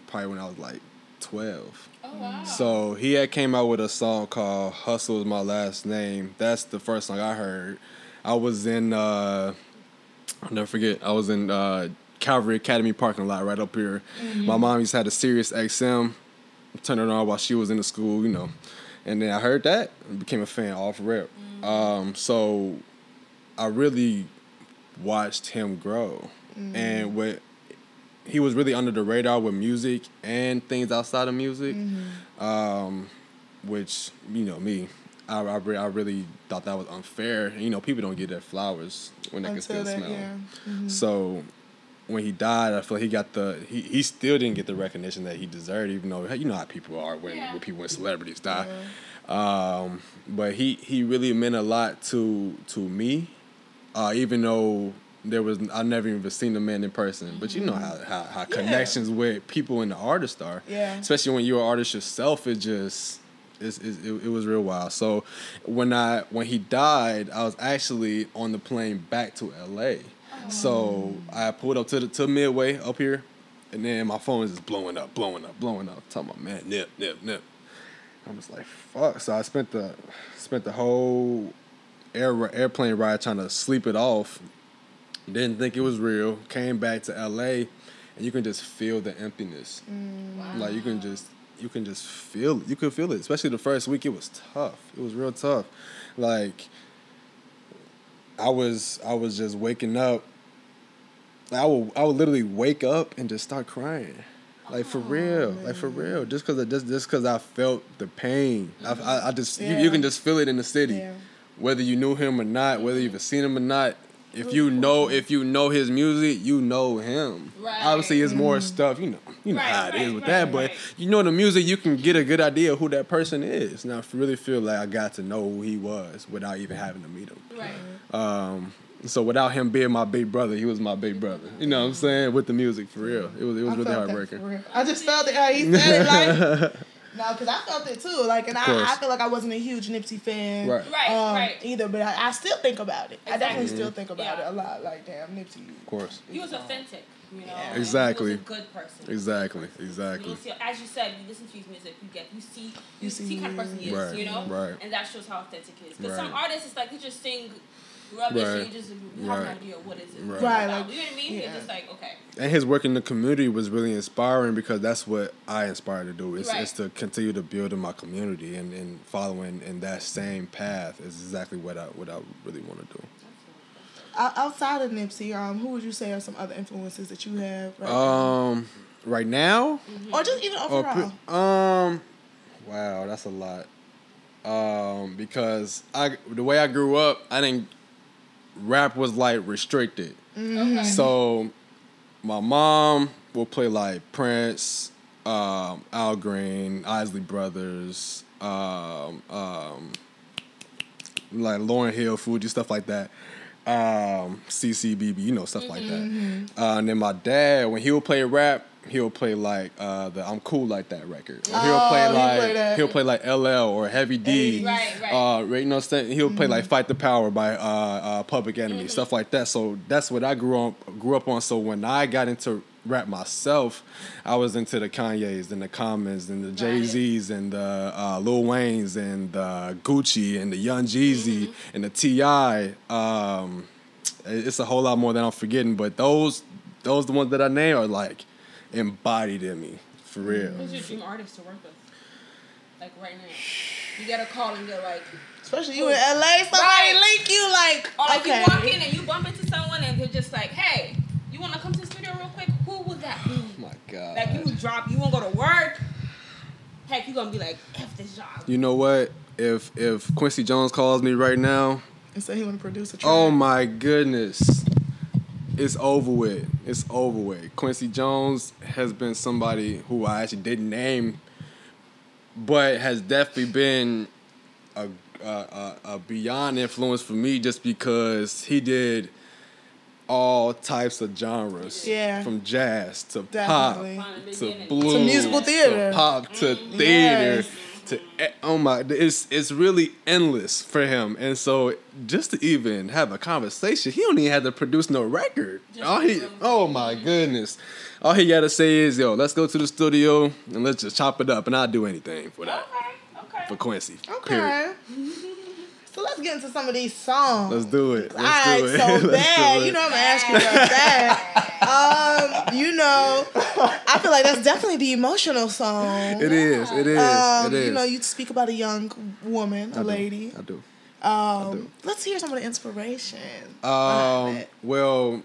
probably when I was like twelve. Oh wow. So he had came out with a song called "Hustle Is My Last Name." That's the first song I heard. I was in, uh, I'll never forget. I was in uh, Calvary Academy parking lot right up here. My mm-hmm. mom used to have a Sirius XM. Turn it on while she was in the school, you know. And then I heard that and became a fan off rip. Mm-hmm. Um, so I really watched him grow, mm-hmm. and what he was really under the radar with music and things outside of music, um, which you know me, I I, re- I really thought that was unfair. You know, people don't get their flowers when they can still smell. 'em. So when he died, I feel like he got the he, he still didn't get the recognition that he deserved, even though you know how people are when, Yeah. when people when celebrities die. Um, but he he really meant a lot to to me, uh, even though there was I never even seen the man in person. But you know how how, how connections with people and the artist are. Yeah. Especially when you're an artist yourself, it just it's, it's, it, it was real wild. So when I when he died, I was actually on the plane back to L.A. So I pulled up to the to Midway up here, and then my phone is just blowing up, blowing up, blowing up. talking about man, nip, nip, nip. I'm just like fuck. So I spent the spent the whole air airplane ride trying to sleep it off. Didn't think it was real. Came back to LA, and you can just feel the emptiness. Mm. Like you can just you can just feel it. You can feel it. Especially the first week, it was tough. It was real tough. Like I was I was just waking up. I would I would literally wake up and just start crying. Like for real, like for real, just cause I, just just cause I felt the pain. I, I, I just you, Yeah. you can just feel it in the city, Yeah. whether you knew him or not, whether you've seen him or not. If you know if you know his music, you know him. Right. Obviously, it's more stuff you know. You know Right, how it is right, with right, that, but you know the music, you can get a good idea of who that person is. And I really feel like I got to know who he was without even having to meet him. Right. Um, so without him being my big brother, he was my big brother. You know what I'm saying? With the music, for real, it was it was I really felt that for heartbreaking. I just felt it. how he said it like. No, because I felt it too. Like, and I, course. I feel like I wasn't a huge Nipsey fan, Right. Right, um, right. either. But I, I still think about it. I definitely Exactly. still think about Yeah. it a lot. Like, damn, Nipsey. Of course, He was authentic, you know. Yeah. Exactly. He was a good person. exactly, You exactly. see, as you said, you listen to his music, you get, you see, you, You see, see kind of person he is, Right, you know, right. and that shows how authentic he is. Because some artists, it's like they just sing rubbish Right. and you just have Right. an idea what is it Right. Right, about. like- you know what I mean? yeah. It's just like okay. and his work in the community was really inspiring because that's what I aspire to do. It's, Right. it's to continue to build in my community and, and following in that same path is exactly what I what I really want to do. Outside of Nipsey, um, who would you say are some other influences that you have? Right now? Um, right now, or just even or overall? pe- um, wow, that's a lot. Um, because I the way I grew up, I didn't rap was like restricted. Mm-hmm. Okay. So my mom will play like Prince, um, Al Green, Isley Brothers, um, um, like Lauryn Hill, Fugees, stuff like that. Um, CCBB, you know, stuff like Mm-hmm. that. Uh, and then my dad, when he would play rap, he'll play like uh, the "I'm Cool Like That" record. Or he'll Oh, play like play he'll play like LL or Heavy D. Hey. Right, right. Uh, you know, what I'm saying? he'll play Mm-hmm. like "Fight the Power" by uh, uh, Public Enemy, stuff like that. So that's what I grew up grew up on. So when I got into rap myself, I was into the Kanyes and the Commons and the Jay Z's and the uh, Lil Waynes and the Gucci and the Young Jeezy Mm-hmm. and the Ti. Um, it's a whole lot more than I'm forgetting, but those those the ones that I name are like embodied in me for real. Who's your dream artist to work with? Like right now, you get a call and they're like, Especially you oh, in LA, somebody Right. link you like, or like okay. you walk in and you bump into someone and they're just like, hey, you want to come to the studio real quick? Who would that be? Oh my God. Like you would drop, you won't go to work. Heck, you gonna be like, f this job. You know what? If if Quincy Jones calls me right now, And say he want to produce a track. oh my goodness, it's over with. It's over with. Quincy Jones has been somebody who I actually didn't name, but has definitely been a a, a, a beyond influence for me just because he did all types of genres. Yeah. From jazz to Definitely. pop to blues To musical theater. to pop to theater Yes. To e- oh my it's it's really endless for him and so just to even have a conversation he don't even have to produce no record Just all he oh my goodness all he gotta say is yo let's go to the studio and let's just chop it up and I'll do anything for that Okay, okay. for Quincy Okay. period So let's get into some of these songs. let's do it let's All right, do it so bad. You know I'm gonna ask you about that. Um, you know, I feel like that's definitely the emotional song. it is it is Um, it is you know, you speak about a young woman, a I do. lady. I do Um, do. let's hear some of the inspiration. Um. Well,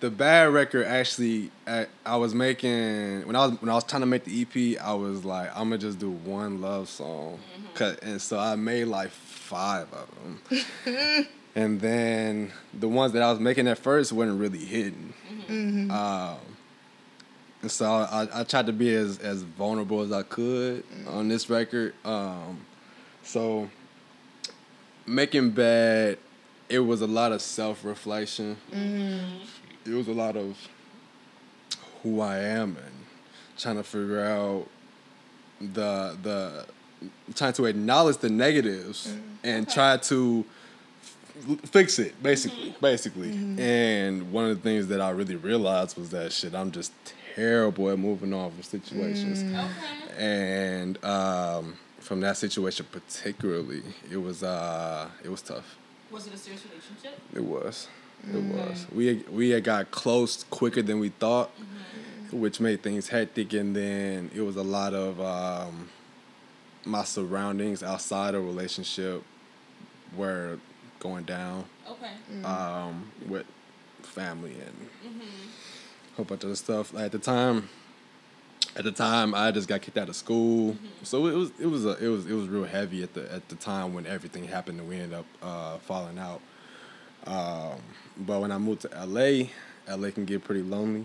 the bad record actually, I, I was making when I was when I was trying to make the EP. I was like, I'm gonna just do one love song, Mm-hmm. 'Cause- and so I made like five of them. and then the ones that I was making at first weren't really hitting. Mm-hmm. Um. And so I, I tried to be as, as vulnerable as I could on this record. Um, so making bad, it was a lot of self reflection. It was a lot of who I am and trying to figure out the the trying to acknowledge the negatives and try to fix it basically basically. And one of the things that i really realized was that shit i'm just terrible at moving on from situations. Okay. and um, from that situation particularly it was uh it was tough. Was it a serious relationship? it was. It was. We had, we had got close quicker than we thought which made things hectic. And then it was a lot of um, my surroundings outside of relationship were going down Okay. um, with family and a whole bunch of other stuff. At the time, at the time, I just got kicked out of school, so it was it was a, it was it was real heavy at the at the time when everything happened and we ended up uh, falling out. Um, but when I moved to LA, LA can get pretty lonely.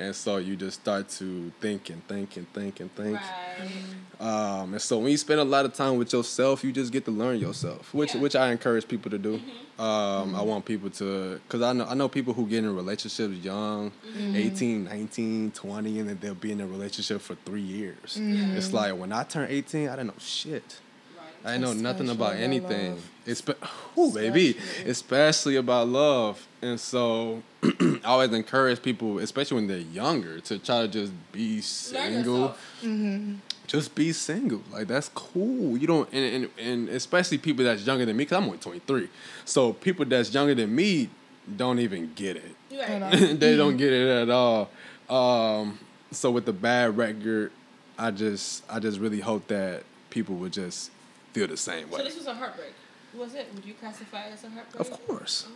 And so you just start to think and think and think and think. Right. Um, and so when you spend a lot of time with yourself, you just get to learn yourself, which Yeah. which I encourage people to do. Mm-hmm. Um, I want people to, cause I know I know people who get in relationships young, Mm-hmm. 18, 19, 20, and then they'll be in a relationship for three years. Mm-hmm. It's like when I turned 18, I didn't know shit. I know nothing Especially about about anything. love. It's, ooh, baby, Especially. about love. And so I always encourage people, especially when they're younger, to try to just be single. yourself. Just be single. Like that's cool. You don't, and and, and especially people that's younger than me, because I'm only 23. So people that's younger than me don't even get it. Right. they don't get it at all. Um, so with the bad record, I just I just really hope that people would just feel the same way. So this was a heartbreak. Was it? Would you classify it as a heartbreak? Of course.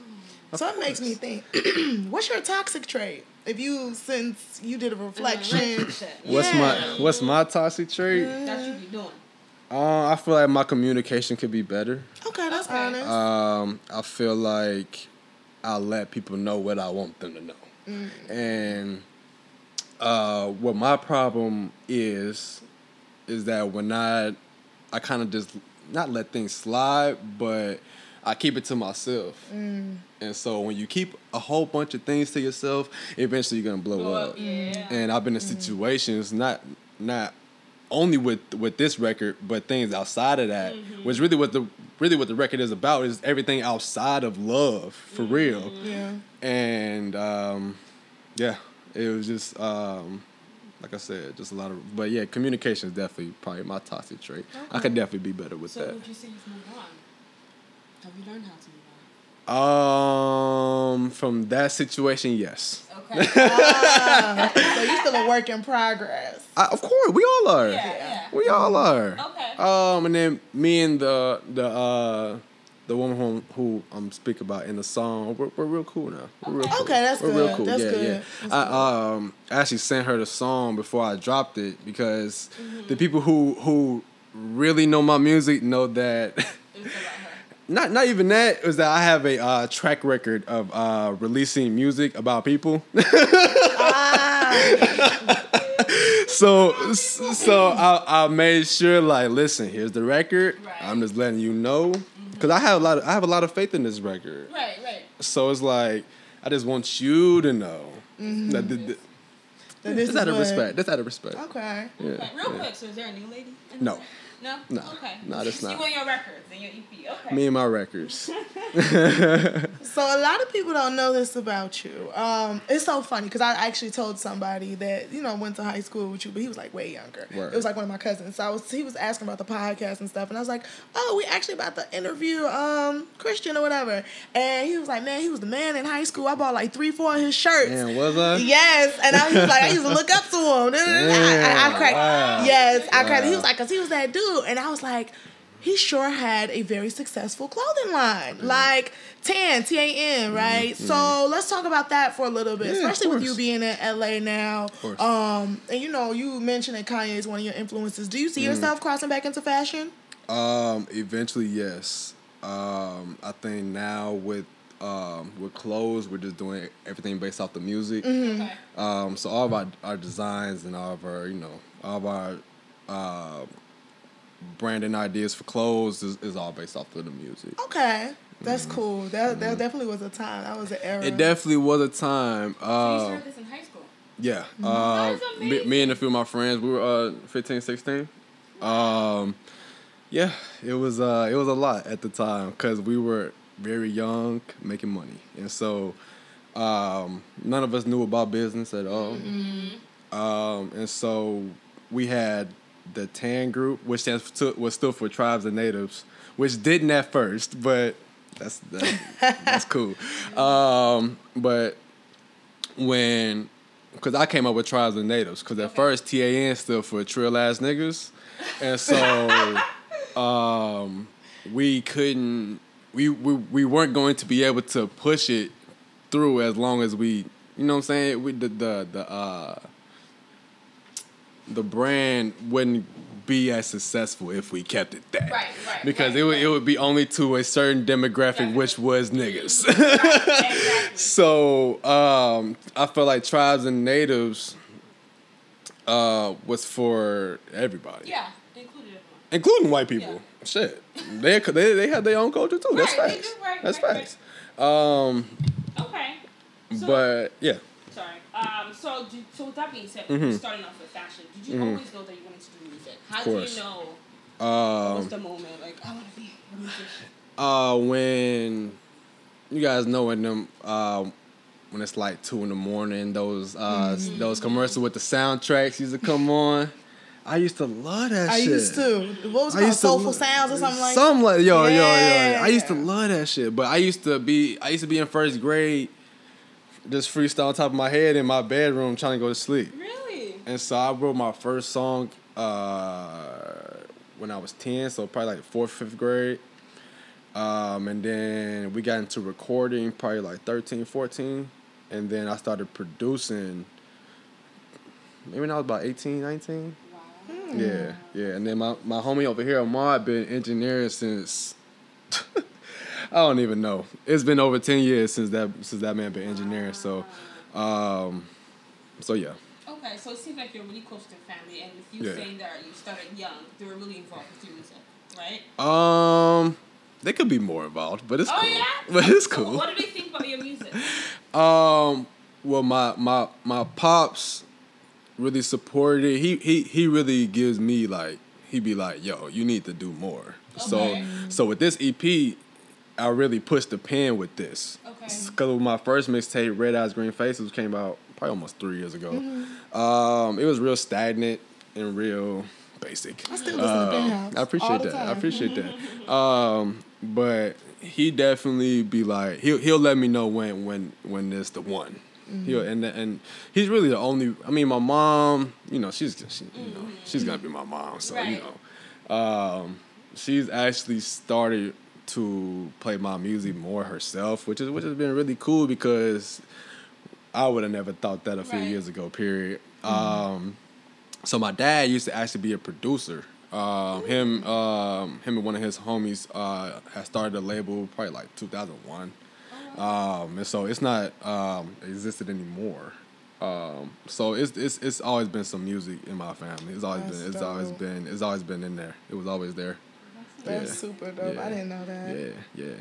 So it makes me think, what's your toxic trait? If you, since you did a reflection, What's my What's my toxic trait? That you be doing. Uh, I feel like my communication could be better. okay, that's Okay. honest. Um, I feel like I let people know what I want them to know, and uh, what my problem is is that when I I kind of just not let things slide, but I keep it to myself. Mm. And so when you keep a whole bunch of things to yourself, eventually you're gonna blow, Blow up. up, yeah. Mm. And I've been in mm. situations not not only with with this record, but things outside of that, mm-hmm. which really what the really what the record is about is everything outside of love for real. yeah. And um, yeah, it was just um, like I said, just a lot of. But yeah, communication is definitely probably my toxic trait. I could definitely be better with So that. So would you say you've moved on? Have you learned how to move Um, from that situation, yes. Okay. Ah, so you still a work in progress. I, of course, we all are. yeah, yeah. We all are. Okay. Um, and then me and the the uh the woman who, who I'm speaking about in the song, we're, we're real cool now. We're real Okay. cool. Okay, that's we're good. real cool. That's yeah, good. yeah. I um actually sent her the song before I dropped it because Mm-hmm. the people who who really know my music know that. It was about her. Not not even that was that I have a uh, track record of uh, releasing music about people. so so I, I made sure like listen here's the record. Right. I'm just letting you know mm-hmm. because I have a lot of, I have a lot of faith in this record. Right, right. So it's like I just want you to know mm-hmm. that the, the, That that's out of respect. That's out of respect. Okay. Yeah, Okay, real yeah. quick, so is there a new lady? in No. There? No? No. Okay. No, that's not. You and your records and your EP. Okay. Me and my records. So a lot of people don't know this about you. Um, it's so funny because I actually told somebody that you know went to high school with you, but he was like way younger. Word. It was like one of my cousins. So I was he was asking about the podcast and stuff, and I was like, "Oh, we actually about to interview um Christian or whatever." And he was like, "Man, he was the man in high school. I bought like three, four of his shirts." Man, was I? Yes, and I was like, I used to look up to him. I, I, I cracked. wow. Yes, I cracked. He was like, cause he was that dude, and I was like, he sure had a very successful clothing line, Mm-hmm. like Tan T A N, right? So let's talk about that for a little bit, Yeah, especially with you being in LA now. course. Um, and you know, you mentioned that Kanye is one of your influences. Do you see yourself crossing back into fashion? Um, eventually, yes. Um, I think now with um, with clothes, we're just doing everything based off the music. Mm-hmm. Okay. Um, so all of our, our designs and all of our, you know, all of our uh, branding ideas for clothes is, is all based off of the music. Okay, that's cool. That that definitely was a time. That was an era. Mm-hmm. It definitely was a time. So you Uh, started this in high school. Yeah. Uh, That's me, me and a few of my friends, we were uh, 15, 16. Um, yeah, it was uh, it was a lot at the time because we were very young, making money, and so um, none of us knew about business at all. Um, and so we had the TAN group, which stands for, was still for Tribes and Natives, which didn't at first, but that's that, that's cool. Um, but when because I came up with tribes and natives because at first TAN stood for trill ass niggas, and so um, we couldn't we, we we weren't going to be able to push it through as long as we you know what I'm saying? We the the the uh the brand wouldn't be as successful if we kept it that Right, right, because right, it would it would be only to a certain demographic which was niggas. exactly. So um, I feel like tribes and natives uh, was for everybody, Yeah, everyone. including white people. Shit, they they they have their own culture too. That's facts. do, That's right, facts. Um, Okay. So, but yeah. Um. So, do, so with that being said, Mhm. starting off with fashion, did you Mhm. always know that you wanted to do music? How Of did you know? um, What's the moment? Like, I want to be a musician. uh, when you guys know when them um, when it's like two in the morning. Those uh, those commercials with the soundtracks used to come on. I used to love that I shit. I used to. What was it called? Soulful lo- Sounds or something like Something like yo, yo, yo. Yeah. I used to love that shit. But I used to be I used to be in first grade, just freestyle on top of my head in my bedroom trying to go to sleep. Really? And so I wrote my first song uh, when I was 10, so probably like fourth, fifth grade. Um, and then we got into recording probably like 13, 14. And then I started producing maybe when I was about 18, 19. Wow. Yeah, yeah. And then my, my homie over here, Ahmad, been engineering since I don't even know. It's been over ten years since that since that man been engineering. So, um, so yeah. Okay, so it seems like you're really close to family, and with you Yeah. saying that you started young, they were really involved with your music, right? Um, they could be more involved, but it's oh cool. yeah. But it's So cool. what do they think about your music? Um, well, my my my pops really supported it. He he he really gives me like he'd be like, yo, you need to do more. So so with this EP, I really pushed the pen with this. Okay. Because my first mixtape, Red Eyes Green Faces, came out probably almost three years ago. Um, it was real stagnant and real basic. I still listen to Ben I appreciate that. I appreciate that. Um, but he definitely be like he'll he'll let me know when when when it's the one. Mm-hmm. He'll and and he's really the only. I mean, my mom, you know, she's she, you know she's gonna be my mom, so you know, um, she's actually started to play my music more herself, which is which has been really cool because I would have never thought that a few Right. years ago. Period. Um, so my dad used to actually be a producer. Um, him, um, him and one of his homies uh, had started a label probably like 2001. Um, and so it's not um, existed anymore. Um, so it's it's it's always been some music in my family. It's always That's been it's always been it's always been in there. It was always there. That's Yeah. super dope. Yeah. I didn't know that. Yeah, yeah.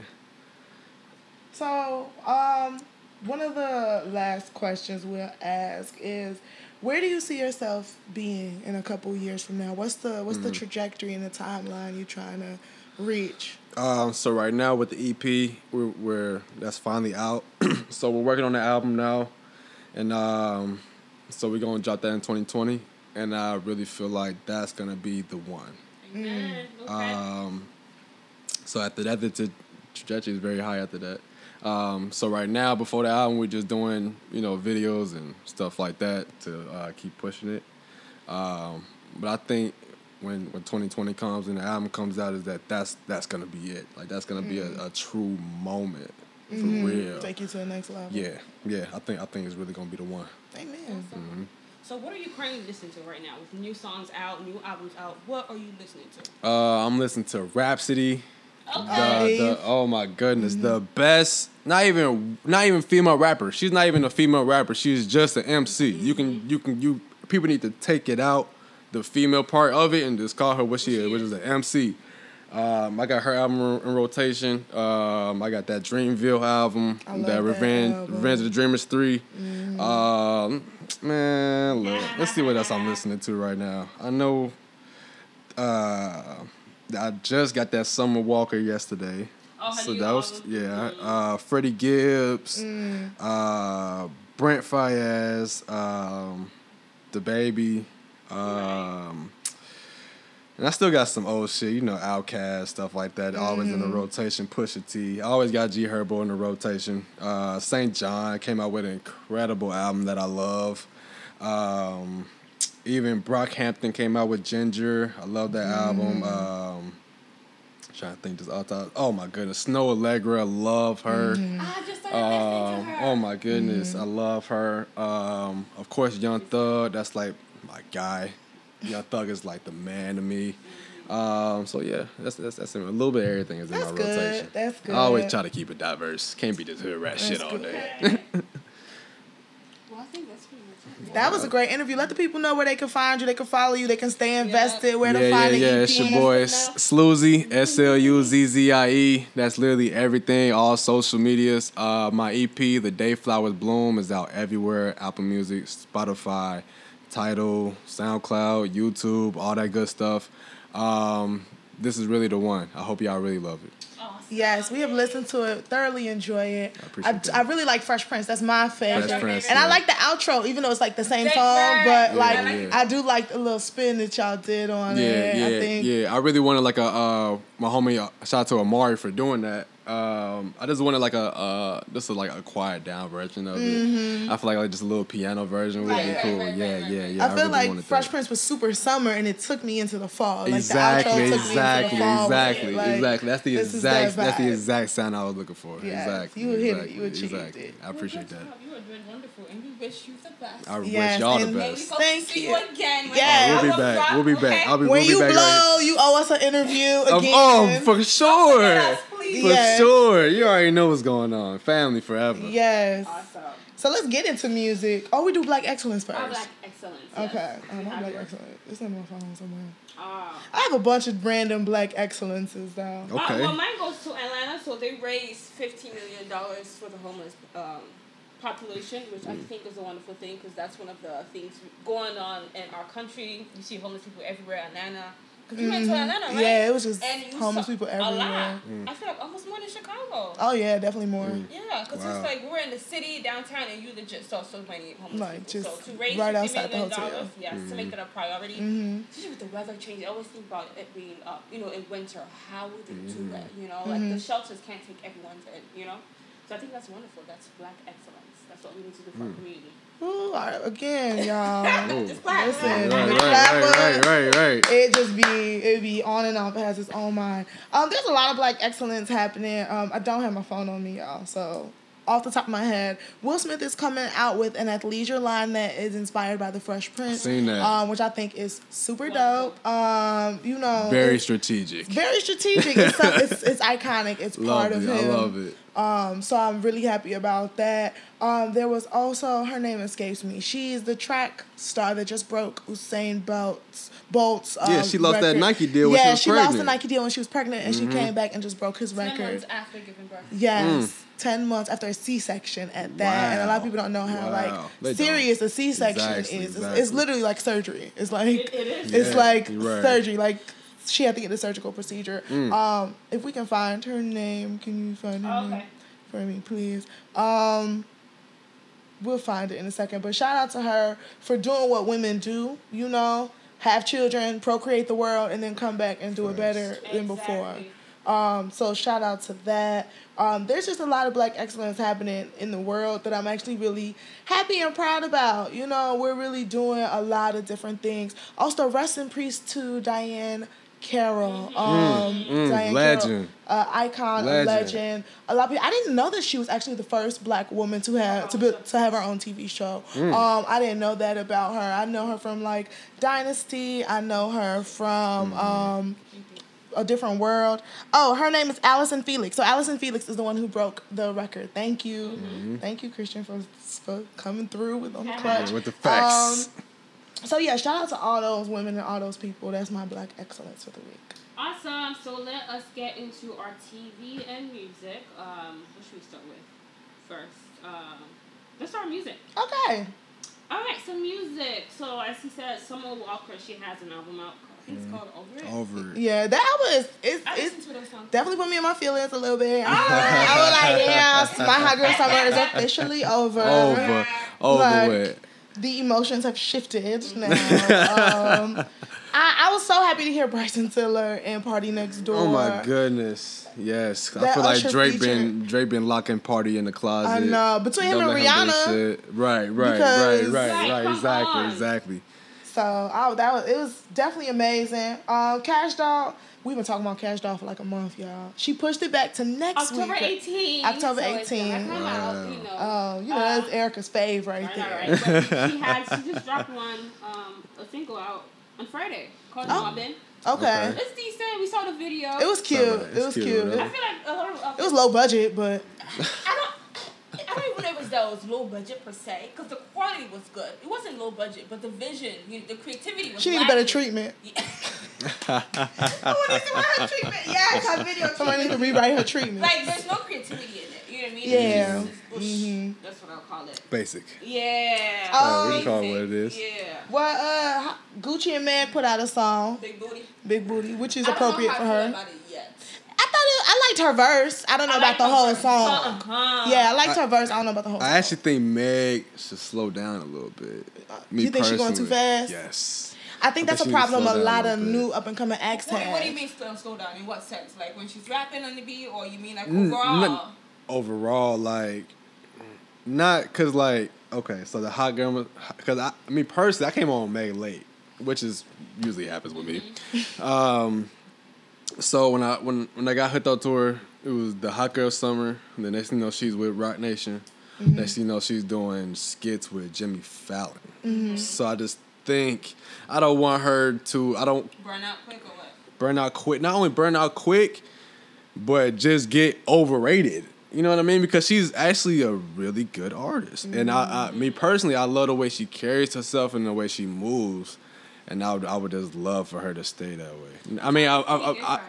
So, um, one of the last questions we'll ask is, where do you see yourself being in a couple years from now? What's the what's Mm-hmm. the trajectory and the timeline you're trying to reach? Um, so right now with the EP, we're, we're that's finally out. so we're working on the album now, and um, so we're gonna drop that in 2020. And I really feel like that's gonna be the one. Amen. Okay. Um, so after that, the tra- trajectory is very high after that. Um, so right now, before the album, we're just doing you know videos and stuff like that to uh, keep pushing it. Um, but I think when when 2020 comes and the album comes out, is that that's that's gonna be it. Like that's gonna be a, a true moment for real. Take you to the next level. Yeah, yeah. I think I think it's really gonna be the one. Amen. Mm-hmm. So what are you currently listening to right now? With new songs out, new albums out, what are you listening to? Uh, I'm listening to Rapsody. Okay. the, the oh my goodness the best not even not even female rapper she's not even a female rapper she's just an mc you can you can you people need to take it out the female part of it and just call her what she is which is an mc um, I got her album in in rotation. Um, I got that Dreamville album, I love that that Revenge, album. Revenge of the Dreamers 3 Um, man, look, let's see what else I'm listening to right now. I know uh, I just got that Summer Walker yesterday. Oh, so that was yeah. Uh, Freddie Gibbs, Mm. uh, Brent Faiyaz, um, the baby, um, and I still got some old shit. You know, Outkast stuff like that. Always in the rotation. Pusha T. I always got G Herbo in the rotation. Uh, SAINt JHN came out with an incredible album that I love. Um, even Brockhampton came out with Ginger. I love that album. Um, trying to think this all time. Oh my goodness, Snoh Aalegra, love her. I just Um, her. oh my goodness, I love her. Um, of course, Young Thug, that's like my guy. Young Thug is like the man to me. Um, so yeah, that's that's, that's a little bit of everything is in That's my good. rotation. That's I always try to keep it diverse. Can't be just hood rat shit That's all good. day. Well, I think that's pretty much it. That was a great interview. Let the people know where they can find you. They can follow you. They can stay invested. Where yeah, to yeah, find yeah. the EP. It's your boy S- Sluzzie, S L U Z Z I E. That's literally everything. All social medias. Uh, my EP, The Day Flowers Bloom, is out everywhere. Apple Music, Spotify, Tidal, SoundCloud, YouTube, all that good stuff. Um, this is really the one. I hope y'all really love it. awesome. Yes, we have listened to it, thoroughly enjoy it. I I, appreciate that. I really like Fresh Prince. That's my favorite. Fresh Prince, and I like the outro, even though it's like the same Right, song, right. but Yeah, like I I do like the little spin that y'all did on Yeah, it. yeah, I think yeah. I really wanted like a uh, my homie. Uh, shout out to Amari for doing that. Um, I just wanted like a uh, just a, like a quiet down version of it. I feel like like just a little piano version would Right, be right, cool. right, yeah, right, right, yeah, yeah. I feel really like wanted Fresh that. Prince was super summer and it took me into the fall. Like exactly, the outro took exactly, me into the fall. exactly, Like, exactly. That's the exact. that That's the exact sound I was looking for. Yes, exactly. you hit it, exactly, you achieved exactly. it. I appreciate that. You are wonderful, and we wish you the best. I Yes, wish y'all the and And we best. Thank to see you. you again. when Yeah. we We'll be back. rock, We'll be back. okay? I'll be. When we'll you be back blow, right you owe us an interview Of, again. oh, for sure. Yes, please. For Yes. sure. You already know what's going on. Family forever. Yes. Awesome. So let's get into music. Oh, we do Black Excellence first. Our black excellence. yes. Okay. Oh, We not Black. Excellence. It's in my phone somewhere. Ah. I have a bunch of random Black Excellences though. Okay. Uh, well, mine goes to Atlanta, so they raised fifteen million dollars for the homeless um, population, which Mm. I think is a wonderful thing because that's one of the things going on in our country. You see homeless people everywhere. Atlanta, because you went to Atlanta, right? Mm-hmm. Yeah, it was just and homeless saw people A everywhere. lot. I feel like almost more than Chicago. Oh yeah, definitely more. Yeah, because Wow. it's like we're in the city downtown, and you legit saw so many homeless Like, people. just so to raise right outside the million hotel. dollars, yes, to make that a priority, Mhm. especially with the weather change. I always think about it being up, you know, in winter. How would they Mm-hmm. do it? You know, like the shelters can't take everyone in. You know, so I think that's wonderful. That's black excellence. That's what we need to do for Mm. our community. Ooh, all right, again, y'all. Ooh. Just clap. Listen. Right, The right, right, right, right, right. it just be it be on and off. It has its own mind. Um, there's a lot of black excellence happening. Um, I don't have my phone on me, y'all. So off the top of my head, Will Smith is coming out with an athleisure line that is inspired by the Fresh Prince. Seen that. Um, which I think is super dope. Um, you know, Very strategic. very strategic. It's, it's it's iconic. It's Love part of it. I love it. Um, so I'm really happy about that. Um, there was also her name escapes me. She's the track star that just broke Usain Bolt's Bolt's. Uh, Yeah, she lost that. Nike deal when she yeah, was she lost the pregnant. Mm-hmm. Nike deal when she was pregnant, and she came back and just broke his record. Ten record. months after giving birth. Yes, Mm. ten months after a C-section at that, and a lot of people don't know how Wow. They like don't. serious a C-section Exactly, is. It's, it's literally like surgery. It's like It- it is. it's Yeah, like right. surgery. Like she had to get a surgical procedure. Mm. Um, if we can find her name, can you find her name for me, please? Um, we'll find it in a second. But shout out to her for doing what women do. You know, have children, procreate the world, and then come back and do it better than before. Um, so shout out to that. Um, there's just a lot of black excellence happening in the world that I'm actually really happy and proud about. You know, we're really doing a lot of different things. Also, rest in peace to Diahann Carroll. Um, mm, Diahann legend. Carroll, uh, icon, Legend. a legend. A lot of people. I didn't know that she was actually the first black woman to have to be, to have her own TV show. Mm. Um, I didn't know that about her. I know her from like Dynasty. I know her from. Mm. Um, a different world. Oh, her name is Allyson Felix. So Allyson Felix is the one who broke the record. Thank you, Mm-hmm. thank you, Christian, for, for coming through with on the clutch. With the facts. Um, so yeah, shout out to all those women and all those people. That's my black excellence for the week. Awesome. So let us get into our TV and music. Um, what should we start with first? Um, let's start music. Okay. All right. So music. So as he said, Summer Walker, she has an album out. I think it's called Over It. Over it. Yeah, that was it's, I it's to those songs. definitely put me in my feelings a little bit. I was like, yeah, my hot girl summer is officially over. Over. Over Like, with. The emotions have shifted now. um, I, I was so happy to hear Bryson Tiller and PartyNextDoor. Oh my goodness. Yes. I That feel like Usher Drake feature- been Drake been locking party in the closet. I know. Between him and Rihanna. shit. Right, right, right, right, Right, right. Exactly, on. exactly. So I, that was it was definitely amazing. Um, Cash Doll, we've been talking about Kash Doll for like a month, y'all. She pushed it back to next October week. 18th. October so it's gonna 18th. come out, you know. Oh, you know Uh, that's Erica's fave right, Right, there. right, right. But she had she just dropped one um a single out on Friday called Oh. Mobbin. Okay. Okay. It's decent. We saw the video. It was cute. It's It was cute, cute. though. I feel like a lot of uh, It was low budget, but I don't. I don't even know if that was low budget per se, because the quality was good. It wasn't low budget, but the vision, you know, the creativity was. she needed better treatment. Yeah. This is her treatment. Yes, her video. Somebody need to rewrite her treatment. like, there's no creativity in it. You know what I mean? Yeah. Just bush. Mhm. That's what I'll call it. Basic. Yeah. Oh. we can call it what it is. Yeah. Well, uh, Gucci and Meg put out a song, Big booty. Big Booty, which is I don't know appropriate how for I feel her. about it yet. I thought it, I liked her verse. I don't know I about the whole verse. song. Uh-huh. Yeah, I liked her verse. I don't know about the whole. I song. actually think Meg should slow down a little bit. Me you think she's going too fast? Yes. I think I that's a think she needs to problem. A lot a of new up and coming acts What, have. what do you mean slow, slow down? In what sense? Like when she's rapping on the beat, or you mean like overall? n- Overall, like, not cause like okay, so the hot girl, cause I, I mean personally, I came on Meg late, which is usually happens with me. Um, so when I when when I got hooked up to her, it was the hot girl summer. And the next thing you know, she's with Roc Nation. Mm-hmm. Next thing you know, she's doing skits with Jimmy Fallon. Mm-hmm. So I just think I don't want her to. I don't Burn out quick or what? burn out quick. Not only burn out quick, but just get overrated. You know what I mean? Because she's actually a really good artist, and I, I, mm-hmm. me personally, I love the way she carries herself and the way she moves, and I would, I would just love for her to stay that way. I mean, I, I, I, I I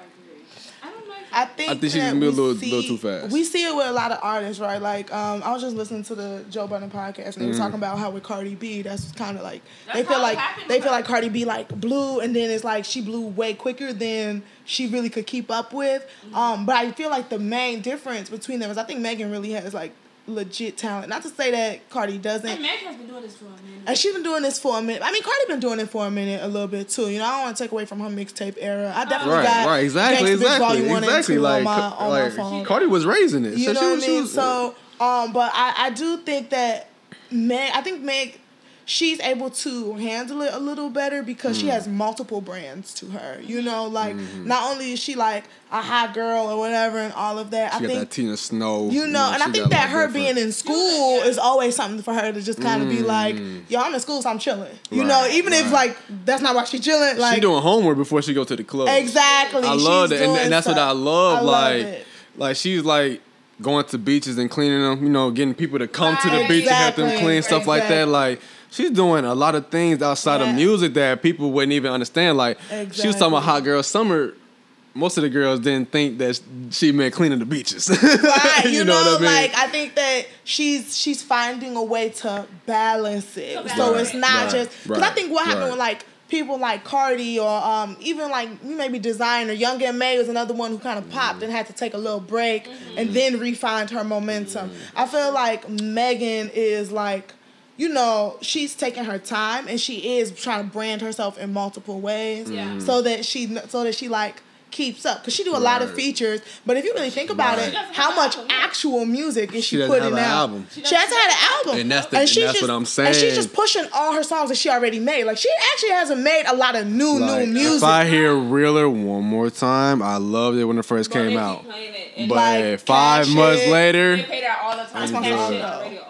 I think, I think she's gonna be a little- see, little too fast. We see it with a lot of artists, right? Like, um, I was just listening to the Joe Budden podcast, and they were Mm-hmm. talking about how with Cardi B, that's kind of like That's they feel like they feel like Cardi B like blew, and then it's like she blew way quicker than she really could keep up with. Mm-hmm. Um, but I feel like the main difference between them is I think Megan really has like legit talent. Not to say that Cardi doesn't. And Meg has been doing this for a minute. And she's been doing this for a minute. I mean, Cardi been doing it for a minute, a little bit too. You know, I don't want to take away from her mixtape era. I definitely right, got right, exactly, Gangsta Bitch exactly, Volume One exactly. Like, on my on like my phone. Cardi was raising it. You so know she what was- I she mean? was- So, um, but I, I do think that Meg, I think Meg, she's able to handle it a little better because Mm. she has multiple brands to her. You know, like Mm-hmm. not only is she like a hot girl or whatever and all of that. she I got think that Tina Snow. you know, and I think that her different- being in school is always something for her to just kind of be like, yo, I'm in school, so I'm chilling. You know, Mm. Right, even if like that's not why she's chilling. Like she doing homework before she go to the club. exactly. I love she's that, and, and that's what I love. I love like, it. like she's like going to beaches and cleaning them. You know, getting people to come to the Right. beach and have them clean stuff like that. Like she's doing a lot of things outside Yeah. of music that people wouldn't even understand. Like she was talking about hot girl summer. Most of the girls didn't think that she meant cleaning the beaches. Right, you, know, what I mean? like I think that she's she's finding a way to balance it, To so balance it's not Right, just because I think what happened right. with like people like Cardi or um even like maybe designer Young M.A was another one who kind of popped and had to take a little break and then refined her momentum. I feel like Megan is like. You know, she's taking her time and she is trying to brand herself in multiple ways, Yeah. Mm. so that she so that she like keeps up because she do a lot of features. But if you really think about Right. it, how much album, actual music is She she, putting have an out? album. She, hasn't had an album, And that's the- and she's that's just, what I'm saying. And she's just pushing all her songs that she already made. Like she actually hasn't made a lot of new Like, new music. If I hear Realer one more time, I loved it when it first But came out. it, But Like, five months It. later, They play that all the time.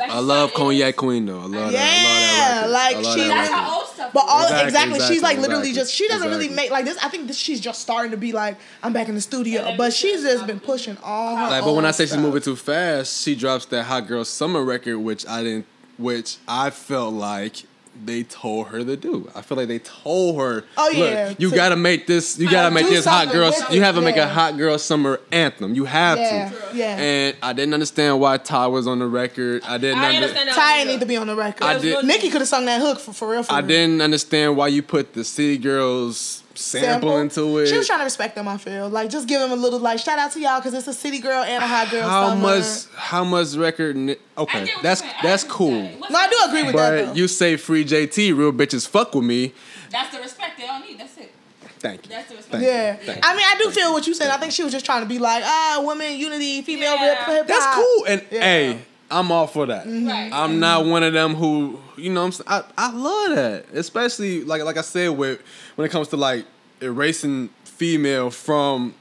That's They my play song, shit on though. the radio all the time. But I love son Cognac Queen though. I love Yeah, that. I love that record. like she- that That's record. her old stuff. But all Exactly, exactly, she's exactly, like literally exactly, just she doesn't really make like this. I think this, she's just starting to be like I'm back in the studio, but she's just just been pushing all her. Like, but when I say she's moving too fast, she drops that Hot Girl Summer record, which I didn't, which I felt like they told her to do. I feel like they told her, Oh, look, yeah, you to- gotta make this, you gotta Uh, make this Hot Girl, you have to make a. Hot Girl Summer anthem. You have yeah, to. yeah. And I didn't understand why Ty was on the record. I didn't. I under- understand that. Ty either. need to be on the record. I did- Nikki could have sung that hook for, for real. For I real. didn't understand why you put the City Girls sample, into it. She was trying to respect them. I feel like just give them a little like shout out to y'all because it's a city girl and a hot girl. how summer. much? How much record? ni- Okay, that's you're saying. I that's cool. you're saying. What's No, I do agree with respect? that. But you say free JT, real bitches fuck with me. That's the respect they all need. That's it. Thank you. That's the respect. Thank Yeah, you. I mean, I do feel what you said. I think she was just trying to be like, ah, women unity, female Yeah. hip hop. That's cool. And Yeah. hey, I'm all for that. Right. I'm not one of them who, you know, what I'm saying I, I love that, especially like like I said with when it comes to like erasing female from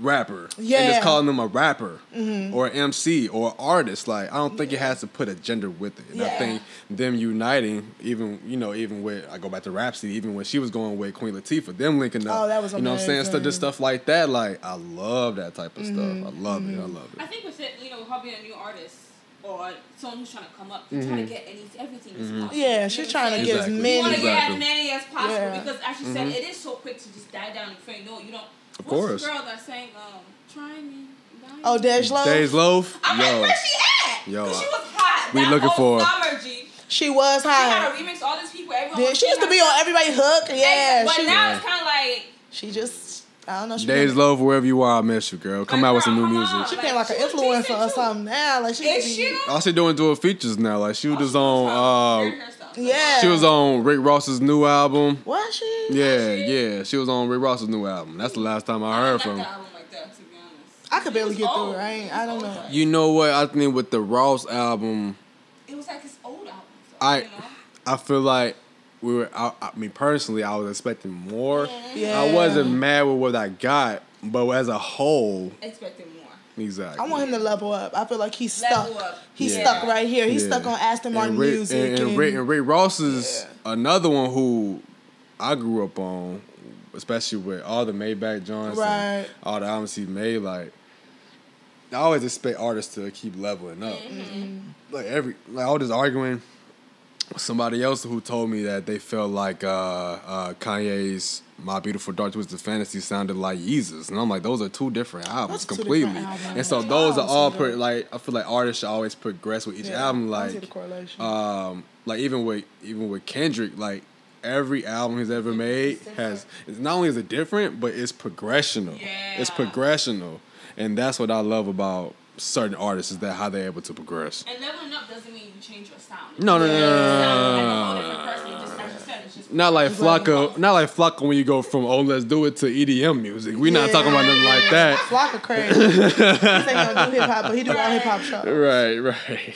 rapper and just calling them a rapper or MC or artist. Like I don't think it has to put a gender with it. And I think them uniting, even you know, even with I go back to Rapsody, even when she was going with Queen Latifah, them linking up. Oh, that was you know what I'm saying? Stuff, just stuff like that. Like I love that type of stuff. Mm-hmm. I love it. I love it. I think with it, you know, her being a new artist or someone who's trying to come up, she's trying to mm-hmm. get any everything as mm-hmm. possible. Yeah, she's trying to get as many. You want to get Exactly. as many as possible Yeah. because, as you said, mm-hmm. it is so quick to just die down and fade. No, you don't. Of What's course. the girl that sang um, "Try Me"? Die Oh, Me? Dej Loaf. Dej Loaf, I'm yo. like, where's she at? Yo, Because she was hot. we that looking whole for- summer, G. She was She had high. a remix. All these people, everyone. Yeah, was she used to be on everybody hook. Yeah, But she, now it's kind of like she just I don't know. She Days been, love wherever you are. I miss you, girl. Come Like, out with some new music. on. she Like, been like an influencer or something now. Like she. Is could she? be- All she doing doing features now. Like she was just on. Uh, Yeah. she was on Rick Ross's new album. Was she? Yeah, yeah. She was on Rick Ross's new album. That's the last time I heard from. her. I could barely get through it. I ain't. I don't know. You know what? I think with the Ross album, It was like his old album. So, I- you know? I feel like we were. I, I mean, personally, I was expecting more. Yeah. I wasn't mad with what I got, but as a whole, expecting more. exactly. I want him to level up. I feel like he's Level stuck. up. He's Yeah. stuck right here. He's Yeah. stuck on Aston Martin and Rick, music. And, and, and- Rick, and Rick Ross is Yeah. another one who I grew up on, especially with all the Maybach joints Right. and all the albums he made. Like, I always expect artists to keep leveling up. Mm-hmm. Like every, like I was just arguing with somebody else who told me that they felt like uh, uh, Kanye's "My Beautiful Dark Twisted Fantasy" sounded like Yeezus, and I'm like, those are two different albums two completely. different albums. And so Oh, those are all pretty. Like I feel like artists should always progress with each Yeah, album. Like um, like even with even with Kendrick, like every album he's ever made has it's not only is it different, but it's progressional. It's Yeah. progressional, and that's what I love about certain artists is that how they're able to progress. And leveling up doesn't mean you change your sound. No, no, no, You no, no, sound like a no, whole no, no, person. You just, as you said, it's just Not like Just like Flocka, not like Flocka when you go from oh let's do it to EDM music. We're not talking about nothing like that. Flocka crazy. he say he don't do hip hop, but he do all hip hop shows. Right, right.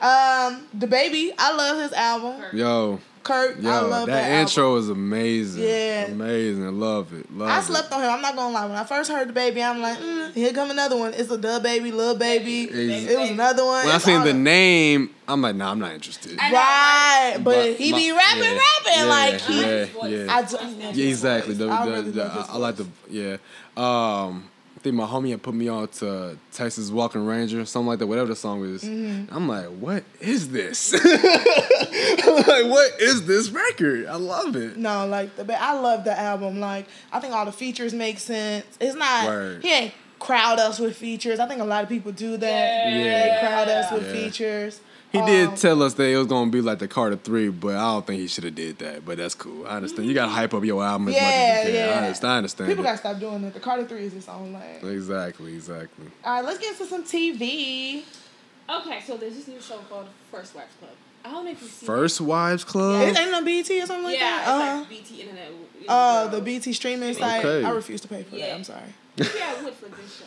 Um, DaBaby, I love his album. Yo, Kirk, I love that, that, album. intro is amazing. Yeah. amazing. I love it. Love I it. slept on him. I'm not gonna lie. When I first heard DaBaby, I'm like, mm, here come another one. It's a dub baby, little baby. Easy. It was another one. When I It's seen all the of- name, I'm like, nah, I'm not interested. Right, but, But he my- be rapping, yeah, rapping yeah, like he. yeah, yeah. I do, Yeah, exactly. The, I the, really the- love his I, I like the yeah. Um, I think my homie had put me on to Texas Walking Ranger, something like that, whatever the song is. Mm-hmm. I'm like, what is this? I'm like, what is this record? I love it. No, like the I love the album. Like I think all the features make sense. It's not Word. he ain't crowd us with features. I think a lot of people do that. Yeah. They crowd us with Yeah. features. He Um, did tell us that it was gonna be like the Carter Three, but I don't think he should have did that. But that's cool. I understand. You gotta hype up your album as Yeah, much as you can. yeah. I understand. I understand People it. gotta stop doing it. The Carter Three is its own lane. Exactly, exactly. All right, let's get into some TV. Okay, so there's this new show called First Wives Club. I don't know if you've seen First Wives Club. It ain't no BET or something like Yeah, that. it's Uh-huh. like BET Internet. Oh, Uh, the BET streaming site. Okay. I refuse to pay for that. I'm sorry. Yeah, I would for this show.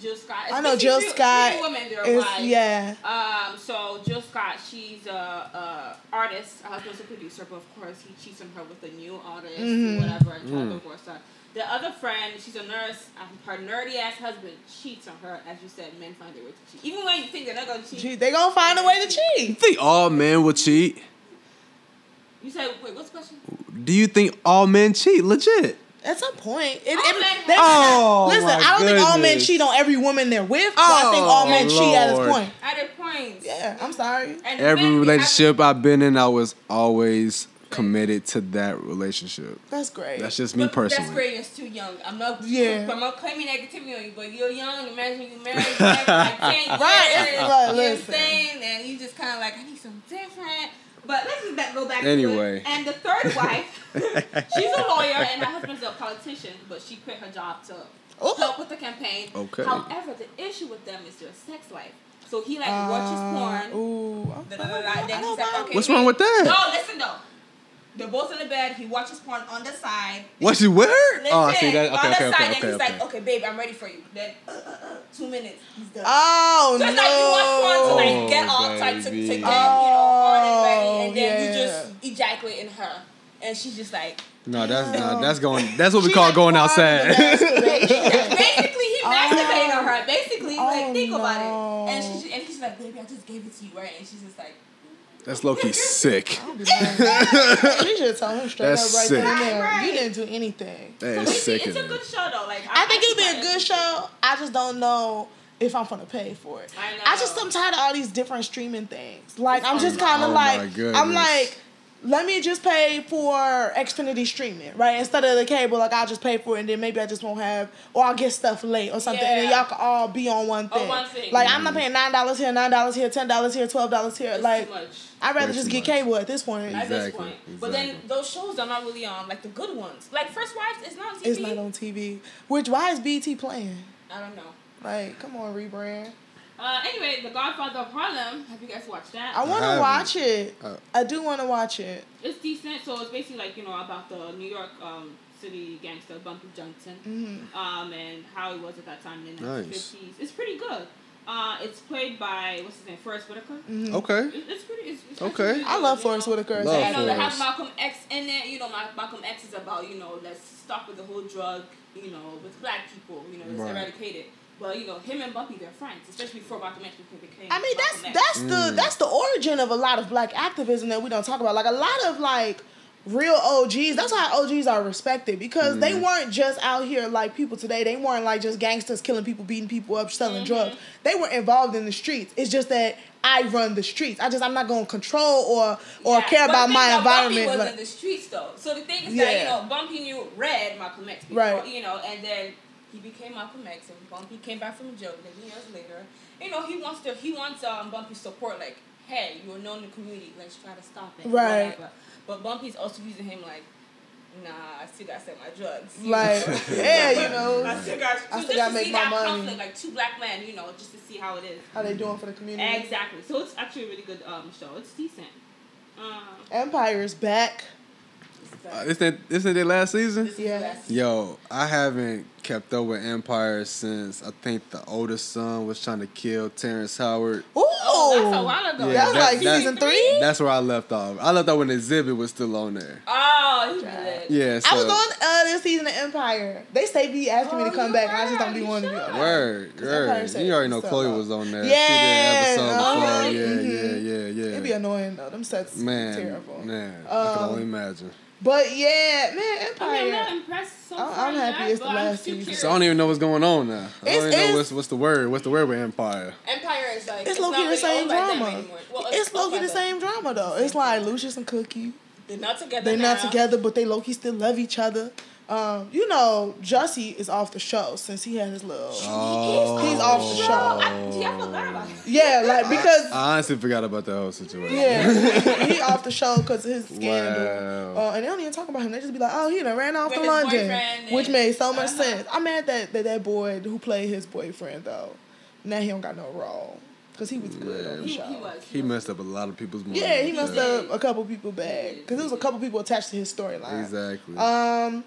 Jill Scott. I know Jill three- Scott Three women, they're is wives. yeah. Um, so Jill Scott, she's a, a artist. Her husband's a producer, but of course he cheats on her with a new artist, Mhm. whatever, and tries to divorce her. The other friend, she's a nurse. um, Her nerdy ass husband cheats on her. As you said, men find a way to cheat. Even when you think they're not gonna cheat, Gee, they gonna find a way to You cheat. think all men would cheat? you say, "Wait, what's the question?" Do you think all men cheat? Legit. At some point, it, All it- men they- Oh, listen. my I don't think all men cheat on every woman they're with. but I think oh, all Oh, men cheat at its Lord. point. At a point. Yeah, I'm sorry. And Every men, relationship I've been in, I was always committed to that relationship. That's great. That's just me But personally. That's great. It's too young. I'm not. Yeah. I'm not claiming negativity on you, but you're young. Imagine you married like ten years. Right, it's like, you know what I'm listen. saying? And you just kind of like, I need something different. But let's just back, go back. Anyway. To it. And the third wife, she's a lawyer, and her husband's a politician, but she quit her job to Ooh. help with the campaign. Okay. However, the issue with them is their sex life. So he like watches porn. Uh, Ooh. Like, know. okay. What's wrong with that? No, listen though. They're both in the bed. He watches porn on the side. What you wear? Listen, Oh, I see that. on Okay, the okay, side, okay, then he's okay. like, okay, babe, I'm ready for you. Then, uh, uh, uh, two minutes, he's done. Oh so no. it's like you watch porn to like Oh, get all tight to, to get, you know, hard and ready, Oh, and then yeah. you just ejaculate in her. And she's just like, No, that's not. That's going. That's what we call like going part of the outside. basically, he masturbated on her. Basically, Oh, like, think about it. And she's, and he's like, baby, I just gave it to you, right? And she's just like, that's low key sick. You should tell him straight That's up right sick. there. Right, You didn't do anything. That so is it's, sick. it's a good show though. Like, I think it'll be a good show. I just don't know if I'm gonna pay for it. I know. I just I'm tired of all these different streaming things. Like I'm just Oh, kind of my like. I'm like let me just pay for Xfinity streaming, right? Instead of the cable, like I'll just pay for it and then maybe I just won't have, or I'll get stuff late or something, and then y'all can all be on one On thing. one thing. Like I'm not mm-hmm. paying nine dollars here, nine dollars here, ten dollars here, twelve dollars here. It's like too much. I'd rather Way just get much. cable at this point. At this Exactly. But then those shows are not really on, like the good ones. Like First Wives is not on TV. It's not on TV. Which why is BET playing? I don't know. Like, come on, rebrand. Uh, anyway, The Godfather of Harlem. Have you guys watched that? I want to watch it. Uh, I do want to watch it. It's decent. So it's basically like you know about the New York um, City gangster Bumpy Johnson, Mm-hmm. um, and how he was at that time in the Nice. 1950s. It's pretty good. Uh, it's played by what's his name, Forest Whitaker. Okay. It- It's pretty. It's, it's Okay. actually really I love you Forest know? Whitaker. as Love an You know, they have Malcolm X in it. You know, Malcolm X is about, you know, let's stop with the whole drug, you know, with black people, you know, let's Right. eradicate it. But, you know, him and Bumpy, they're friends, especially before Malcolm X became I mean, that's Malcolm X. that's the mm. that's the origin of a lot of black activism that we don't talk about. Like a lot of like real OGs. That's why OGs are respected because they mm. weren't just out here like people today. They weren't like just gangsters killing people, beating people up, selling mm-hmm. drugs. They were involved in the streets. It's just that I run the streets. I just I'm not gonna control or or Yeah, care about my thing about environment. Bumpy was but- in the streets, though. So the thing is that, you know, Bumpy knew Red, Malcolm X, before, Right. you know, and then he became Malcolm X, and Bumpy came back from jail 11 years later. You know, he wants to, he wants um, Bumpy's support, like, hey, you're known in the community, let's try to stop it. Right. whatever. But Bumpy's also using him like, nah, I still gotta sell my drugs. like yeah, you know I still got, I still gotta to make see my that money. conflict, like two black men, you know, just to see how it is. how they doing for the community. Exactly. So it's actually a really good um, show. It's decent. Um, Empire's back. Uh, isn't isn't it last season? Yeah. Yo, I haven't kept up with Empire since I think the oldest son was trying to kill Terrence Howard. Ooh, Oh, that's a while ago. Yeah, that was that- like that- season three. That's where I left off. I left off when Xzibit was still on there. Oh, he. Yeah, so I was on uh, this season of Empire. They say be asking me to Oh, come back, and I just don't were. be You wanting to be. on. Word, word. said You already know so. Chloe was on there. Yeah, she did an episode uh-huh. before. Yeah, Mhm. yeah, yeah, yeah. It'd be annoying though. Them sets man, terrible. man. I can Um, only imagine. But yeah, man, I mean, Empire. I'm not impressed so I'm- far I'm happy yet, it's the last season. So I don't even know what's going on now. I don't even know what's what's the word. What's the word with Empire? Empire is like it's low low key the same drama. Well, it's low key the same drama though. It's like Lucius and Cookie. They're not together. They're not now. together, but they low key still love each other. Um, you know, Jussie is off the show since he had his little. Oh, He's off the show. I, gee, I forgot about it. Yeah, like because I honestly forgot about the whole situation. Yeah, he off the show because of his scandal. Wow. Uh, and they don't even talk about him. They just be like, oh, he done ran off With to London. Which made so much Uh-huh. sense. I'm mad that, that that boy who played his boyfriend, though, now he don't got no role. Because he was good on the He, show. he was. He messed up a lot of people's money. Yeah, he messed did. up a couple people bad. Because there was a couple people attached to his storyline. Exactly. Um,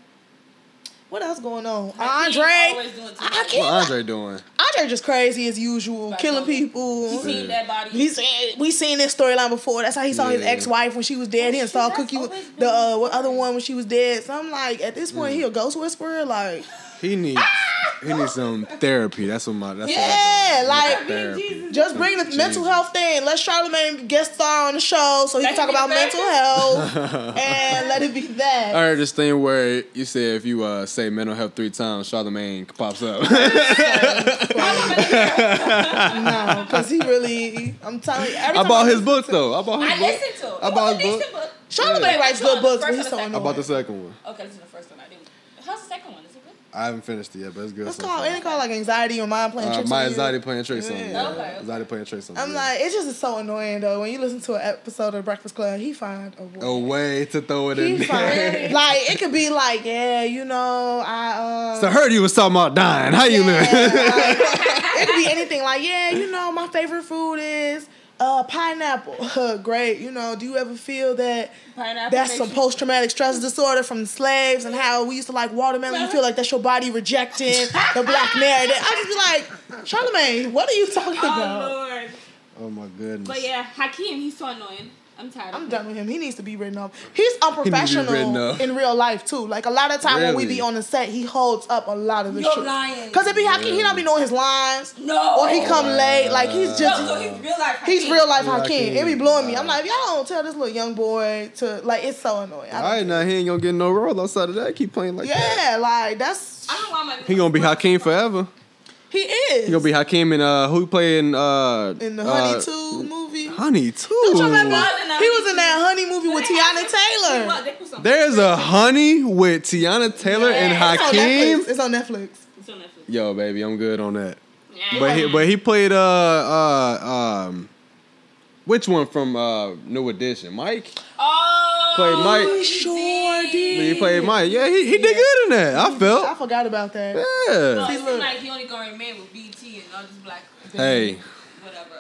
what else going on? Hakeem Andre. always doing too I can't- what Andre doing? Andre just crazy as usual, Like, killing people. He seen that body. He seen we seen this storyline before. That's how he saw his ex wife when she was dead. He Oh, saw Cookie that's with always been the uh, what other one when she was dead. So I'm like, at this point, he a ghost whisperer. Like, He needs he needs some therapy. That's what my that's Yeah, what I like- therapy. Just bring the mental health thing. Let Charlamagne guest star on the show so he can talk about be mental health and let it be that. I heard this thing where you say if you uh, say mental health three times, Charlamagne pops up. no, because he really, I'm telling you, every I bought his listen book though. I bought his books. I book. listened to it. I bought his a book. decent book. Charlamagne Yeah. writes Which good books, but he's first so or annoying. I bought the second one. Okay, this is the first one. I didn't. How's the second one? Is it good? I haven't finished it yet, but it's good. It's so called, far. ain't called like anxiety or mind playing Uh, tricks my on you? anxiety playing tricks on me. Yeah. Yeah. Okay, okay. Anxiety playing tricks on me. I'm yeah. like, it's just so annoying though. When you listen to an episode of Breakfast Club, he find a way. a way to throw it in He there. find like it could be like, yeah, you know, I um So I heard you was talking about dying. How you yeah, live? like, it could be anything like, yeah, you know, my favorite food is uh pineapple. Great. You know, do you ever feel that Pineapple. that's some you- post traumatic stress disorder from the slaves and how we used to like watermelon. You feel like that's your body rejecting the black narrative. I just be like, Charlamagne, what are you talking about? Oh Lord. oh my goodness. But yeah, Hakeem, he's so annoying. I'm tired. I'm him. done with him. He needs to be written off. He's written unprofessional off. in real life too. Like a lot of time when we be on the set, he holds up a lot of the You're shit. lying. Cause it be Hakeem, he don't be knowing his lines. No. Or he come late. Like he's just No, so he's real life. he's real life Hakeem. Hakeem. It be blowing me. I'm like, if y'all don't tell this little young boy to like it's so annoying. I All don't- right, now he ain't gonna get no role outside of that. Keep playing like that. yeah, like that's I don't know why my. He gonna be Hakeem forever. he is. He gonna be Hakeem in uh who playing uh in the uh, Honey Two movie. Honey too. Don't you remember? was in that He was in that honey movie with Teyana Taylor. Well, they put some- There's a Honey with Teyana Taylor and Yeah, It's on Hakeem. Netflix. It's on Netflix. It's on Netflix. Yo, baby, I'm good on that. Yeah. But he, but he played uh uh um, which one from uh New Edition? Mike. oh, Played Mike. he Sure did. He played Mike. Yeah, he, he did good in that. I felt. I forgot about that. Well, Yeah. it See, like he only gonna remain with BET and all this black. Hey, Whatever.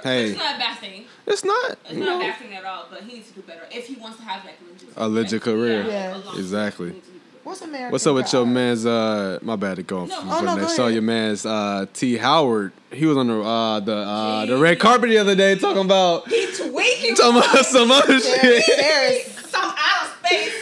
Hey. It's not a bad thing. it's not. It's You not a bad thing at all, but he needs to do better if he wants to have like a legit A legit career. like, Yeah. Exactly. he needs to do better. What's American? What's up with your man's uh my bad to go No. from Oh, no, go show ahead. your man's uh T Howard. He was on the uh the uh the red carpet the other day talking about He tweaking. talking about some other shit. there's some out of space.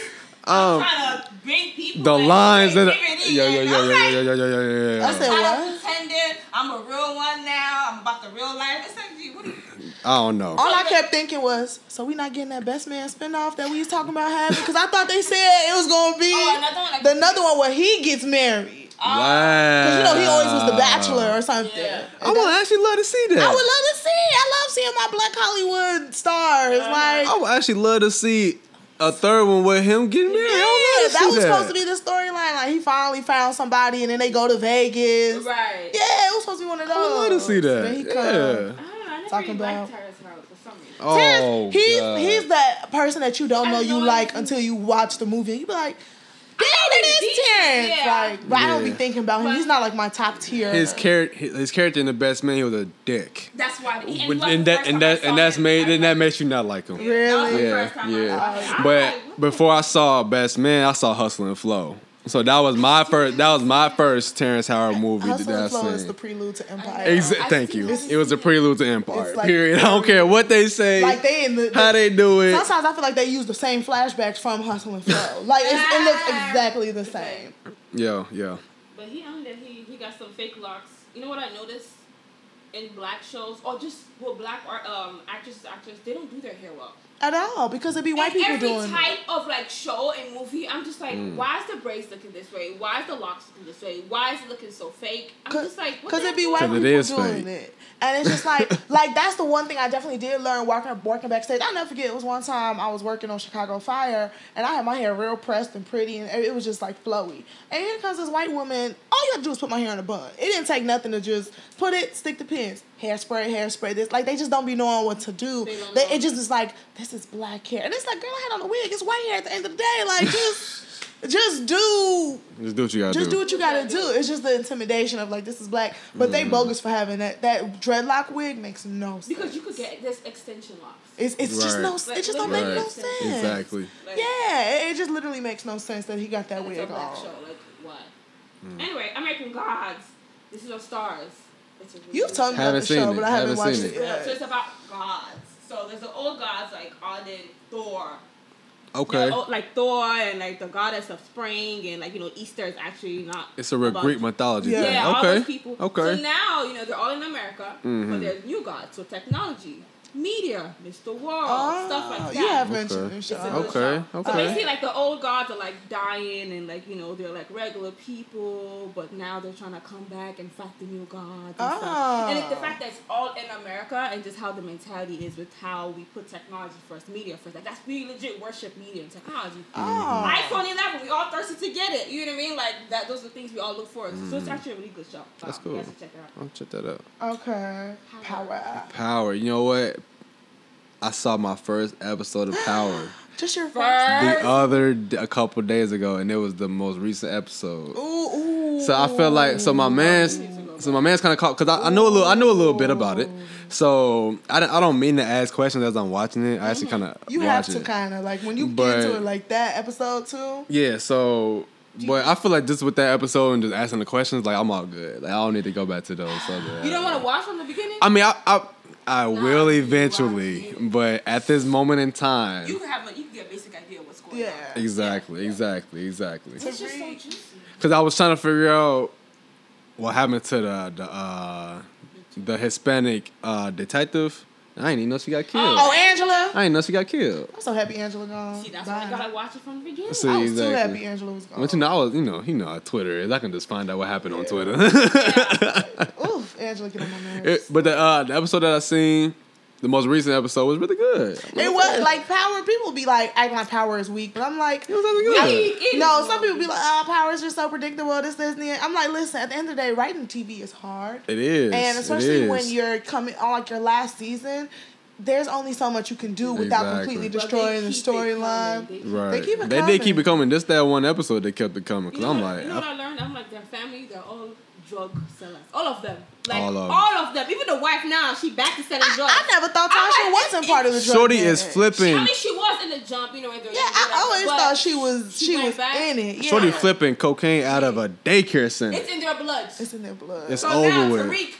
Um trying to bring people. the like, lines that yo yo and yo I'm yo like, yo yo yo yo yo yo. I said- what? pretending I'm a real one now. I'm about the real life. It's like, what are you? I don't know. all I kept thinking was, so we not getting that best man spinoff that we was talking about having? Because I thought they said it was gonna be Oh, another one. Like, the another one where he gets married. Oh, Wow. Cause you know he always was the bachelor or something. Yeah. I would actually love to see that. I would love to see. I love seeing my black Hollywood stars. Uh-huh. Like I would actually love to see a third one with him getting married. Yeah, I would love to that was that. supposed to be the storyline. Like he finally found somebody, and then they go to Vegas. Right. Yeah, it was supposed to be one of those. I would love to see that. Then he come. yeah. I don't know. I Talking about- liked Tyrese Howard for. Oh, Terrence, he's God. he's that person that you don't I know you like until you watch the movie. You be like, know damn, is decent, Terrence. yeah. Like, but I don't be Yeah. thinking about him. But- He's not like my top tier. his character, his character in the best man, he was a dick. That's why. And, he But, was and the that first and time I that saw and that's him. made I and that makes you not like him. that was the Really? first Yeah, time I yeah. saw him. I'm But like, before I saw Best Man, I saw Hustle and Flow. So that was my first. That was my first Terrence Howard movie Hustle that I and Flow is the prelude to Empire. Exa- thank you. It was a prelude to Empire. Like- period. I don't care what they say, like they in the, how they do it. Sometimes I feel like they use the same flashbacks from Hustle and Flow. Like it's, it looks exactly the same. Yeah, yeah. But he owned it. He he got some fake locks. You know what I noticed in black shows or just well black art um actresses actors they don't do their hair well. At all, because it'd be white in people every doing it. type of like show and movie, I'm just like, Mm. why is the braids looking this way? Why is the locks looking this way? Why is it looking so fake? I'm just like, Because the it be white white 'Cause it people is doing fake. it. And it's just like, like that's the one thing I definitely did learn working working backstage. I'll never forget. It was one time I was working on Chicago Fire, and I had my hair real pressed and pretty, and it was just like flowy. And here comes this white woman. All you had to do is put my hair in a bun. It didn't take nothing to just put it, stick the pins, hairspray, hairspray. This like they just don't be knowing what to do. They They, it just is like this is black hair, and it's like girl, I had on a wig. It's white hair at the end of the day. Like just. Just do Just do what you gotta just do what you gotta do. It's just the intimidation of like this is black, but Mm. they bogus for having that. That dreadlock wig makes no sense. because you could get this extension locks. it's it's just no. Like, It just don't literally. make no sense. Exactly. Like, Yeah, it, it just literally makes no sense that he got that wig a black on. show. Like what? Mm. Anyway, American Gods. This is our stars. It's a really You've good told me about Haven't the seen show, it. but I haven't, Haven't watched seen it it. So it's about gods. So there's the old gods like Odin, Thor. Okay. Old- like Thor and like the goddess of spring and like you know Easter is actually not. It's a real about- Greek mythology Yeah. thing. Yeah, all okay. those people. Okay. So now you know they're all in America, Mhm. but there's new gods. So technology, media, Mr. World, Oh, stuff like that. you have Okay. mentioned this It's show. a good Okay, show. okay. So basically, like the old gods are like dying, and like you know they're like regular people, but now they're trying to come back and fight the new gods. And, Ah. stuff. and like, the fact that it's all in America and just how the mentality is with how we put technology first, media first. Like that's we legit worship media and technology. Oh. iPhone 11, we all thirsted to get it. You know what I mean? Like that. Those are the things we all look for. So it's actually a really good show. Mm. That's cool. You guys check it out. I'll check that out. Okay, power. Power. You know what? I saw my first episode of Power Just your first. First. the other a couple days ago, and it was the most recent episode. Ooh, ooh. So I felt like so my man's so my man's kind of caught because I, I know a little I know a little bit about it. So I don't, I don't mean to ask questions as I'm watching it. I actually kind of mm-hmm. You have to kind of like when you But- get into it like that episode too. Yeah, so but I feel like just with that episode and just asking the questions, like I'm all good. Like I don't need to go back to those other. You don't want to watch from the beginning? I mean, I I, I will eventually, but at this moment in time, you can have a you can get a basic idea of what's going Yeah. on. exactly, exactly, exactly. It's just so juicy. Because I was trying to figure out what happened to the the uh, the Hispanic uh, detective. I didn't even know she got killed. Oh, Angela. I didn't know she got killed. I'm so happy Angela gone. See, that's why I gotta watch it from the beginning. See, I was exactly. too happy Angela was gone. But you know, I was, you know, you know how Twitter is. I can just find out what happened on Twitter. Oof, Angela get on my nerves. It- but the uh, the episode that I seen, the most recent episode was really good. It was like power. People be like acting like power is weak, but I'm like, It was really good. I it no. Some people be like, ah, oh, power is just so predictable. This, this, and that. I'm like, listen. At the end of the day, writing TV is hard, It is. and It especially when you're coming on like your last season. There's only so much you can do without Exactly. completely destroying the keep it coming. storyline. They keep- Right. They keep it They did keep coming. it coming. Just that one episode, they kept it coming. Cause You know I'm what- like, you know what I- I learned? I'm like, their family, they're all drug sellers. All of them. Like, All all of of them. them. Even the wife now, she back to selling drugs. I never thought I'm Tasha like, wasn't part of the drug Shorty is flipping. I mean, she was in the jump, you know, in the Yeah, I always thought she was she, went was back. in it. Yeah. Shorty flipping cocaine out of a daycare center. It's in their blood. It's in their blood. It's so over now with. Tariq,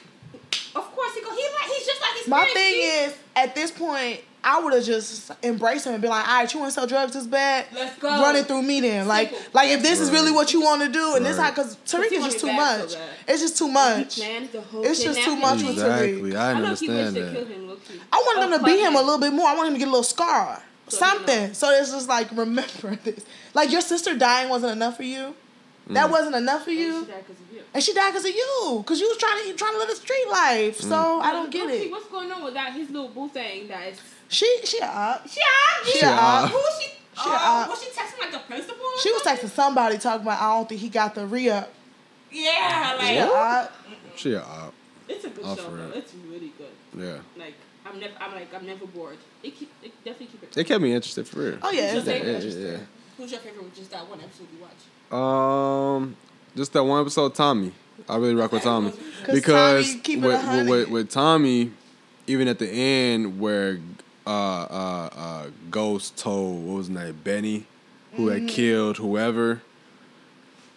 of course, he go. He like he's just like his My thing G. is, at this point, I would have just embraced him and been like, "All right, you want to sell drugs this bad? Let's go. Run it through me then. Like, Simple. like if this is really what you want to do, and this how because Tariq is just too bad so much. It's just too He much. planned the whole It's just too kidnapping. much with Exactly. I I low key wish understand they that. him. I wanted Or them to beat him a little bit more. I want him to get a little scar, So, something. you know. So it's just like remember this. Like your sister dying wasn't enough for you. Mm. That wasn't enough for And you. she died 'cause of you. And she died because of you, because you was trying to trying to live a street life. Mm. So I don't get it. What's going on with that? His little boo thing. That is. She she a op. She up. She a op. Who was she? She a uh, op. was she texting like the principal? or She was texting somebody talking about I don't think he got the re up. Yeah, like She a op. She a op. it's a good Oh, show. Though. real. It's really good. Yeah. Like I'm never. I'm like I'm never bored. It keep. It definitely keep it. It kept me interested for real. Oh yeah, Who's it's your Yeah, favorite? yeah, yeah. Who's your favorite? with Just that one episode you watch. Um, just that one episode, Tommy. I really rock with Tommy because Tommy keep it with, with, with Tommy, even at the end where uh uh uh Ghost told what was his name Benny, who Mm-hmm. had killed whoever.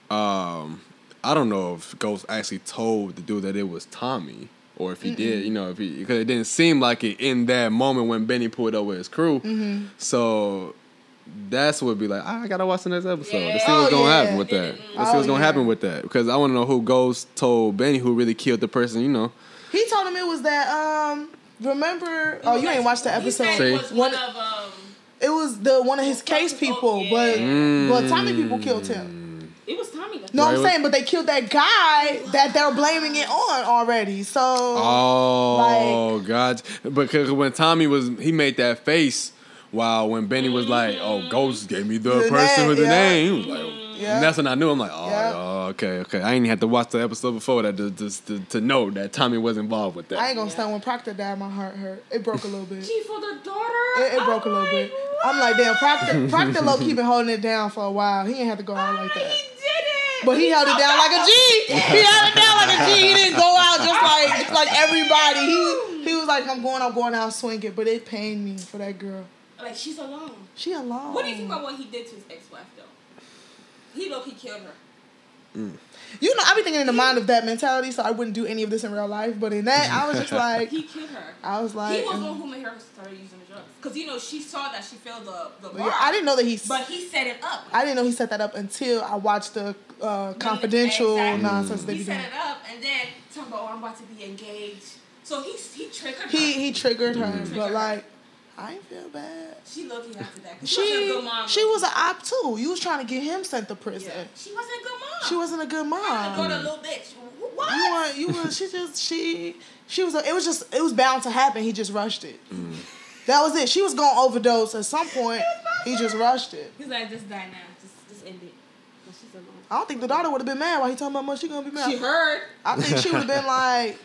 Um, I don't know if Ghost actually told the dude that it was Tommy. Or if he did, you know, if he because it didn't seem like it in that moment when Benny pulled up with his crew. Mm-hmm. So that's what would be like. "Ah, I gotta watch the next episode to see what's Oh, gonna yeah. happen with that. Let's see Oh, what's gonna happen with that because I want to know who Ghost told Benny who really killed the person. You know, He told him it was that um remember oh you ain't watched the He said episode. it was one of um. It was the one of his case people, but Mm. but Tommy people killed him. It was Tommy. No, Right, I'm saying, but they killed that guy that they're blaming it on already. So Oh God! Because when Tommy was, he made that face. While when Benny was like, "Oh, Ghost gave me the, The person name, with the yeah. name," he was like, Yeah. and that's when I knew. I'm like, "Oh, Yeah. oh, okay, okay." I ain't even have to watch the episode before that to, to, to, to know that Tommy was involved with that. I ain't gonna stand when Proctor died. My heart hurt. It broke a little bit. G for the daughter. It, it broke a I'm little like, bit. I'm like, damn, Proctor, Proctor low key been holding it down for a while. He ain't have to go out like oh, that. He did it. But he held it down like a G. He held it down like a G. He didn't go out just like like everybody. He he was like, I'm going, I'm going out swinging. But it pained me for that girl. Like she's alone. She alone. What do you think about what he did to his ex-wife though? He low key killed her. You know, I be thinking in the mind of that mentality, so I wouldn't do any of this in real life. But in that, I was just like, He killed her. I was like, he was the mm. one who made her start using the drugs. Cause you know she saw that she failed the the Yeah. I didn't know that he. But he set it up. I didn't know he set that up until I watched the uh, confidential Exactly. nonsense they He be doing. set it up and then talking about, oh, I'm about to be engaged. So he he triggered He her. he triggered her, Triggered but like, I ain't feel bad. She looking after that. She, wasn't a She good mom. she was an op too. You was trying to get him sent to prison. Yeah. She wasn't a good mom. She wasn't a good Her mom. daughter, a little bitch. What? You want you was she just she she was a, it was just it was bound to happen. He just rushed it. Mm. That was it. She was gonna overdose at some point. He just rushed it. He's like, just die now. Just just end it. But she's alone. I don't think the daughter would have been mad while he talking about much she gonna be mad. She heard. I think she would have been like,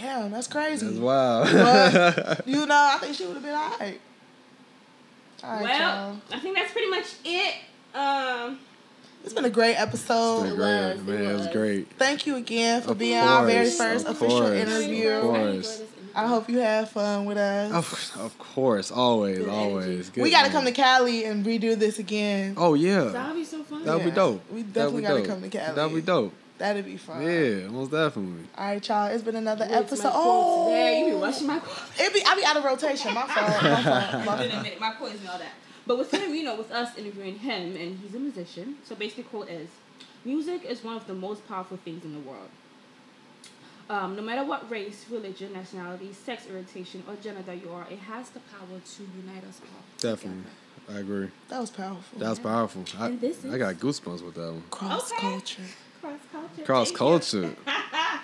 damn, that's crazy. That's wild. But, you know, I think she would have been alright. Alright, well, y'all. I think that's pretty much it. Um, It's been a great episode. It great, was, man. it It was was. great. Thank you again for Of being our very first of official course, interview. of course. I hope you have fun with us. Of, of course, always, Good always. Good we got to come to Cali and redo this again. Oh yeah, That'd be so fun. that would be dope. We That'd definitely be gotta dope. come to Cali. That'd be dope. That'd be fun. Yeah, most definitely. All right, y'all. It's been another Where's my episode. quotes? There, you be Oh, rushing my quotes. it be I be out of rotation. My fault. My fault. My It's fault. minute. My quote isn't all that. But with him, you know, with us interviewing him, and he's a musician. So basically, quote is, "Music is one of the most powerful things in the world. Um, no matter what race, religion, nationality, sex orientation, or gender that you are, it has the power to unite us all. Definitely, I agree. That was powerful. That was powerful. I, And this I got goosebumps with that one. Cross Okay. culture cross culture. Cross culture.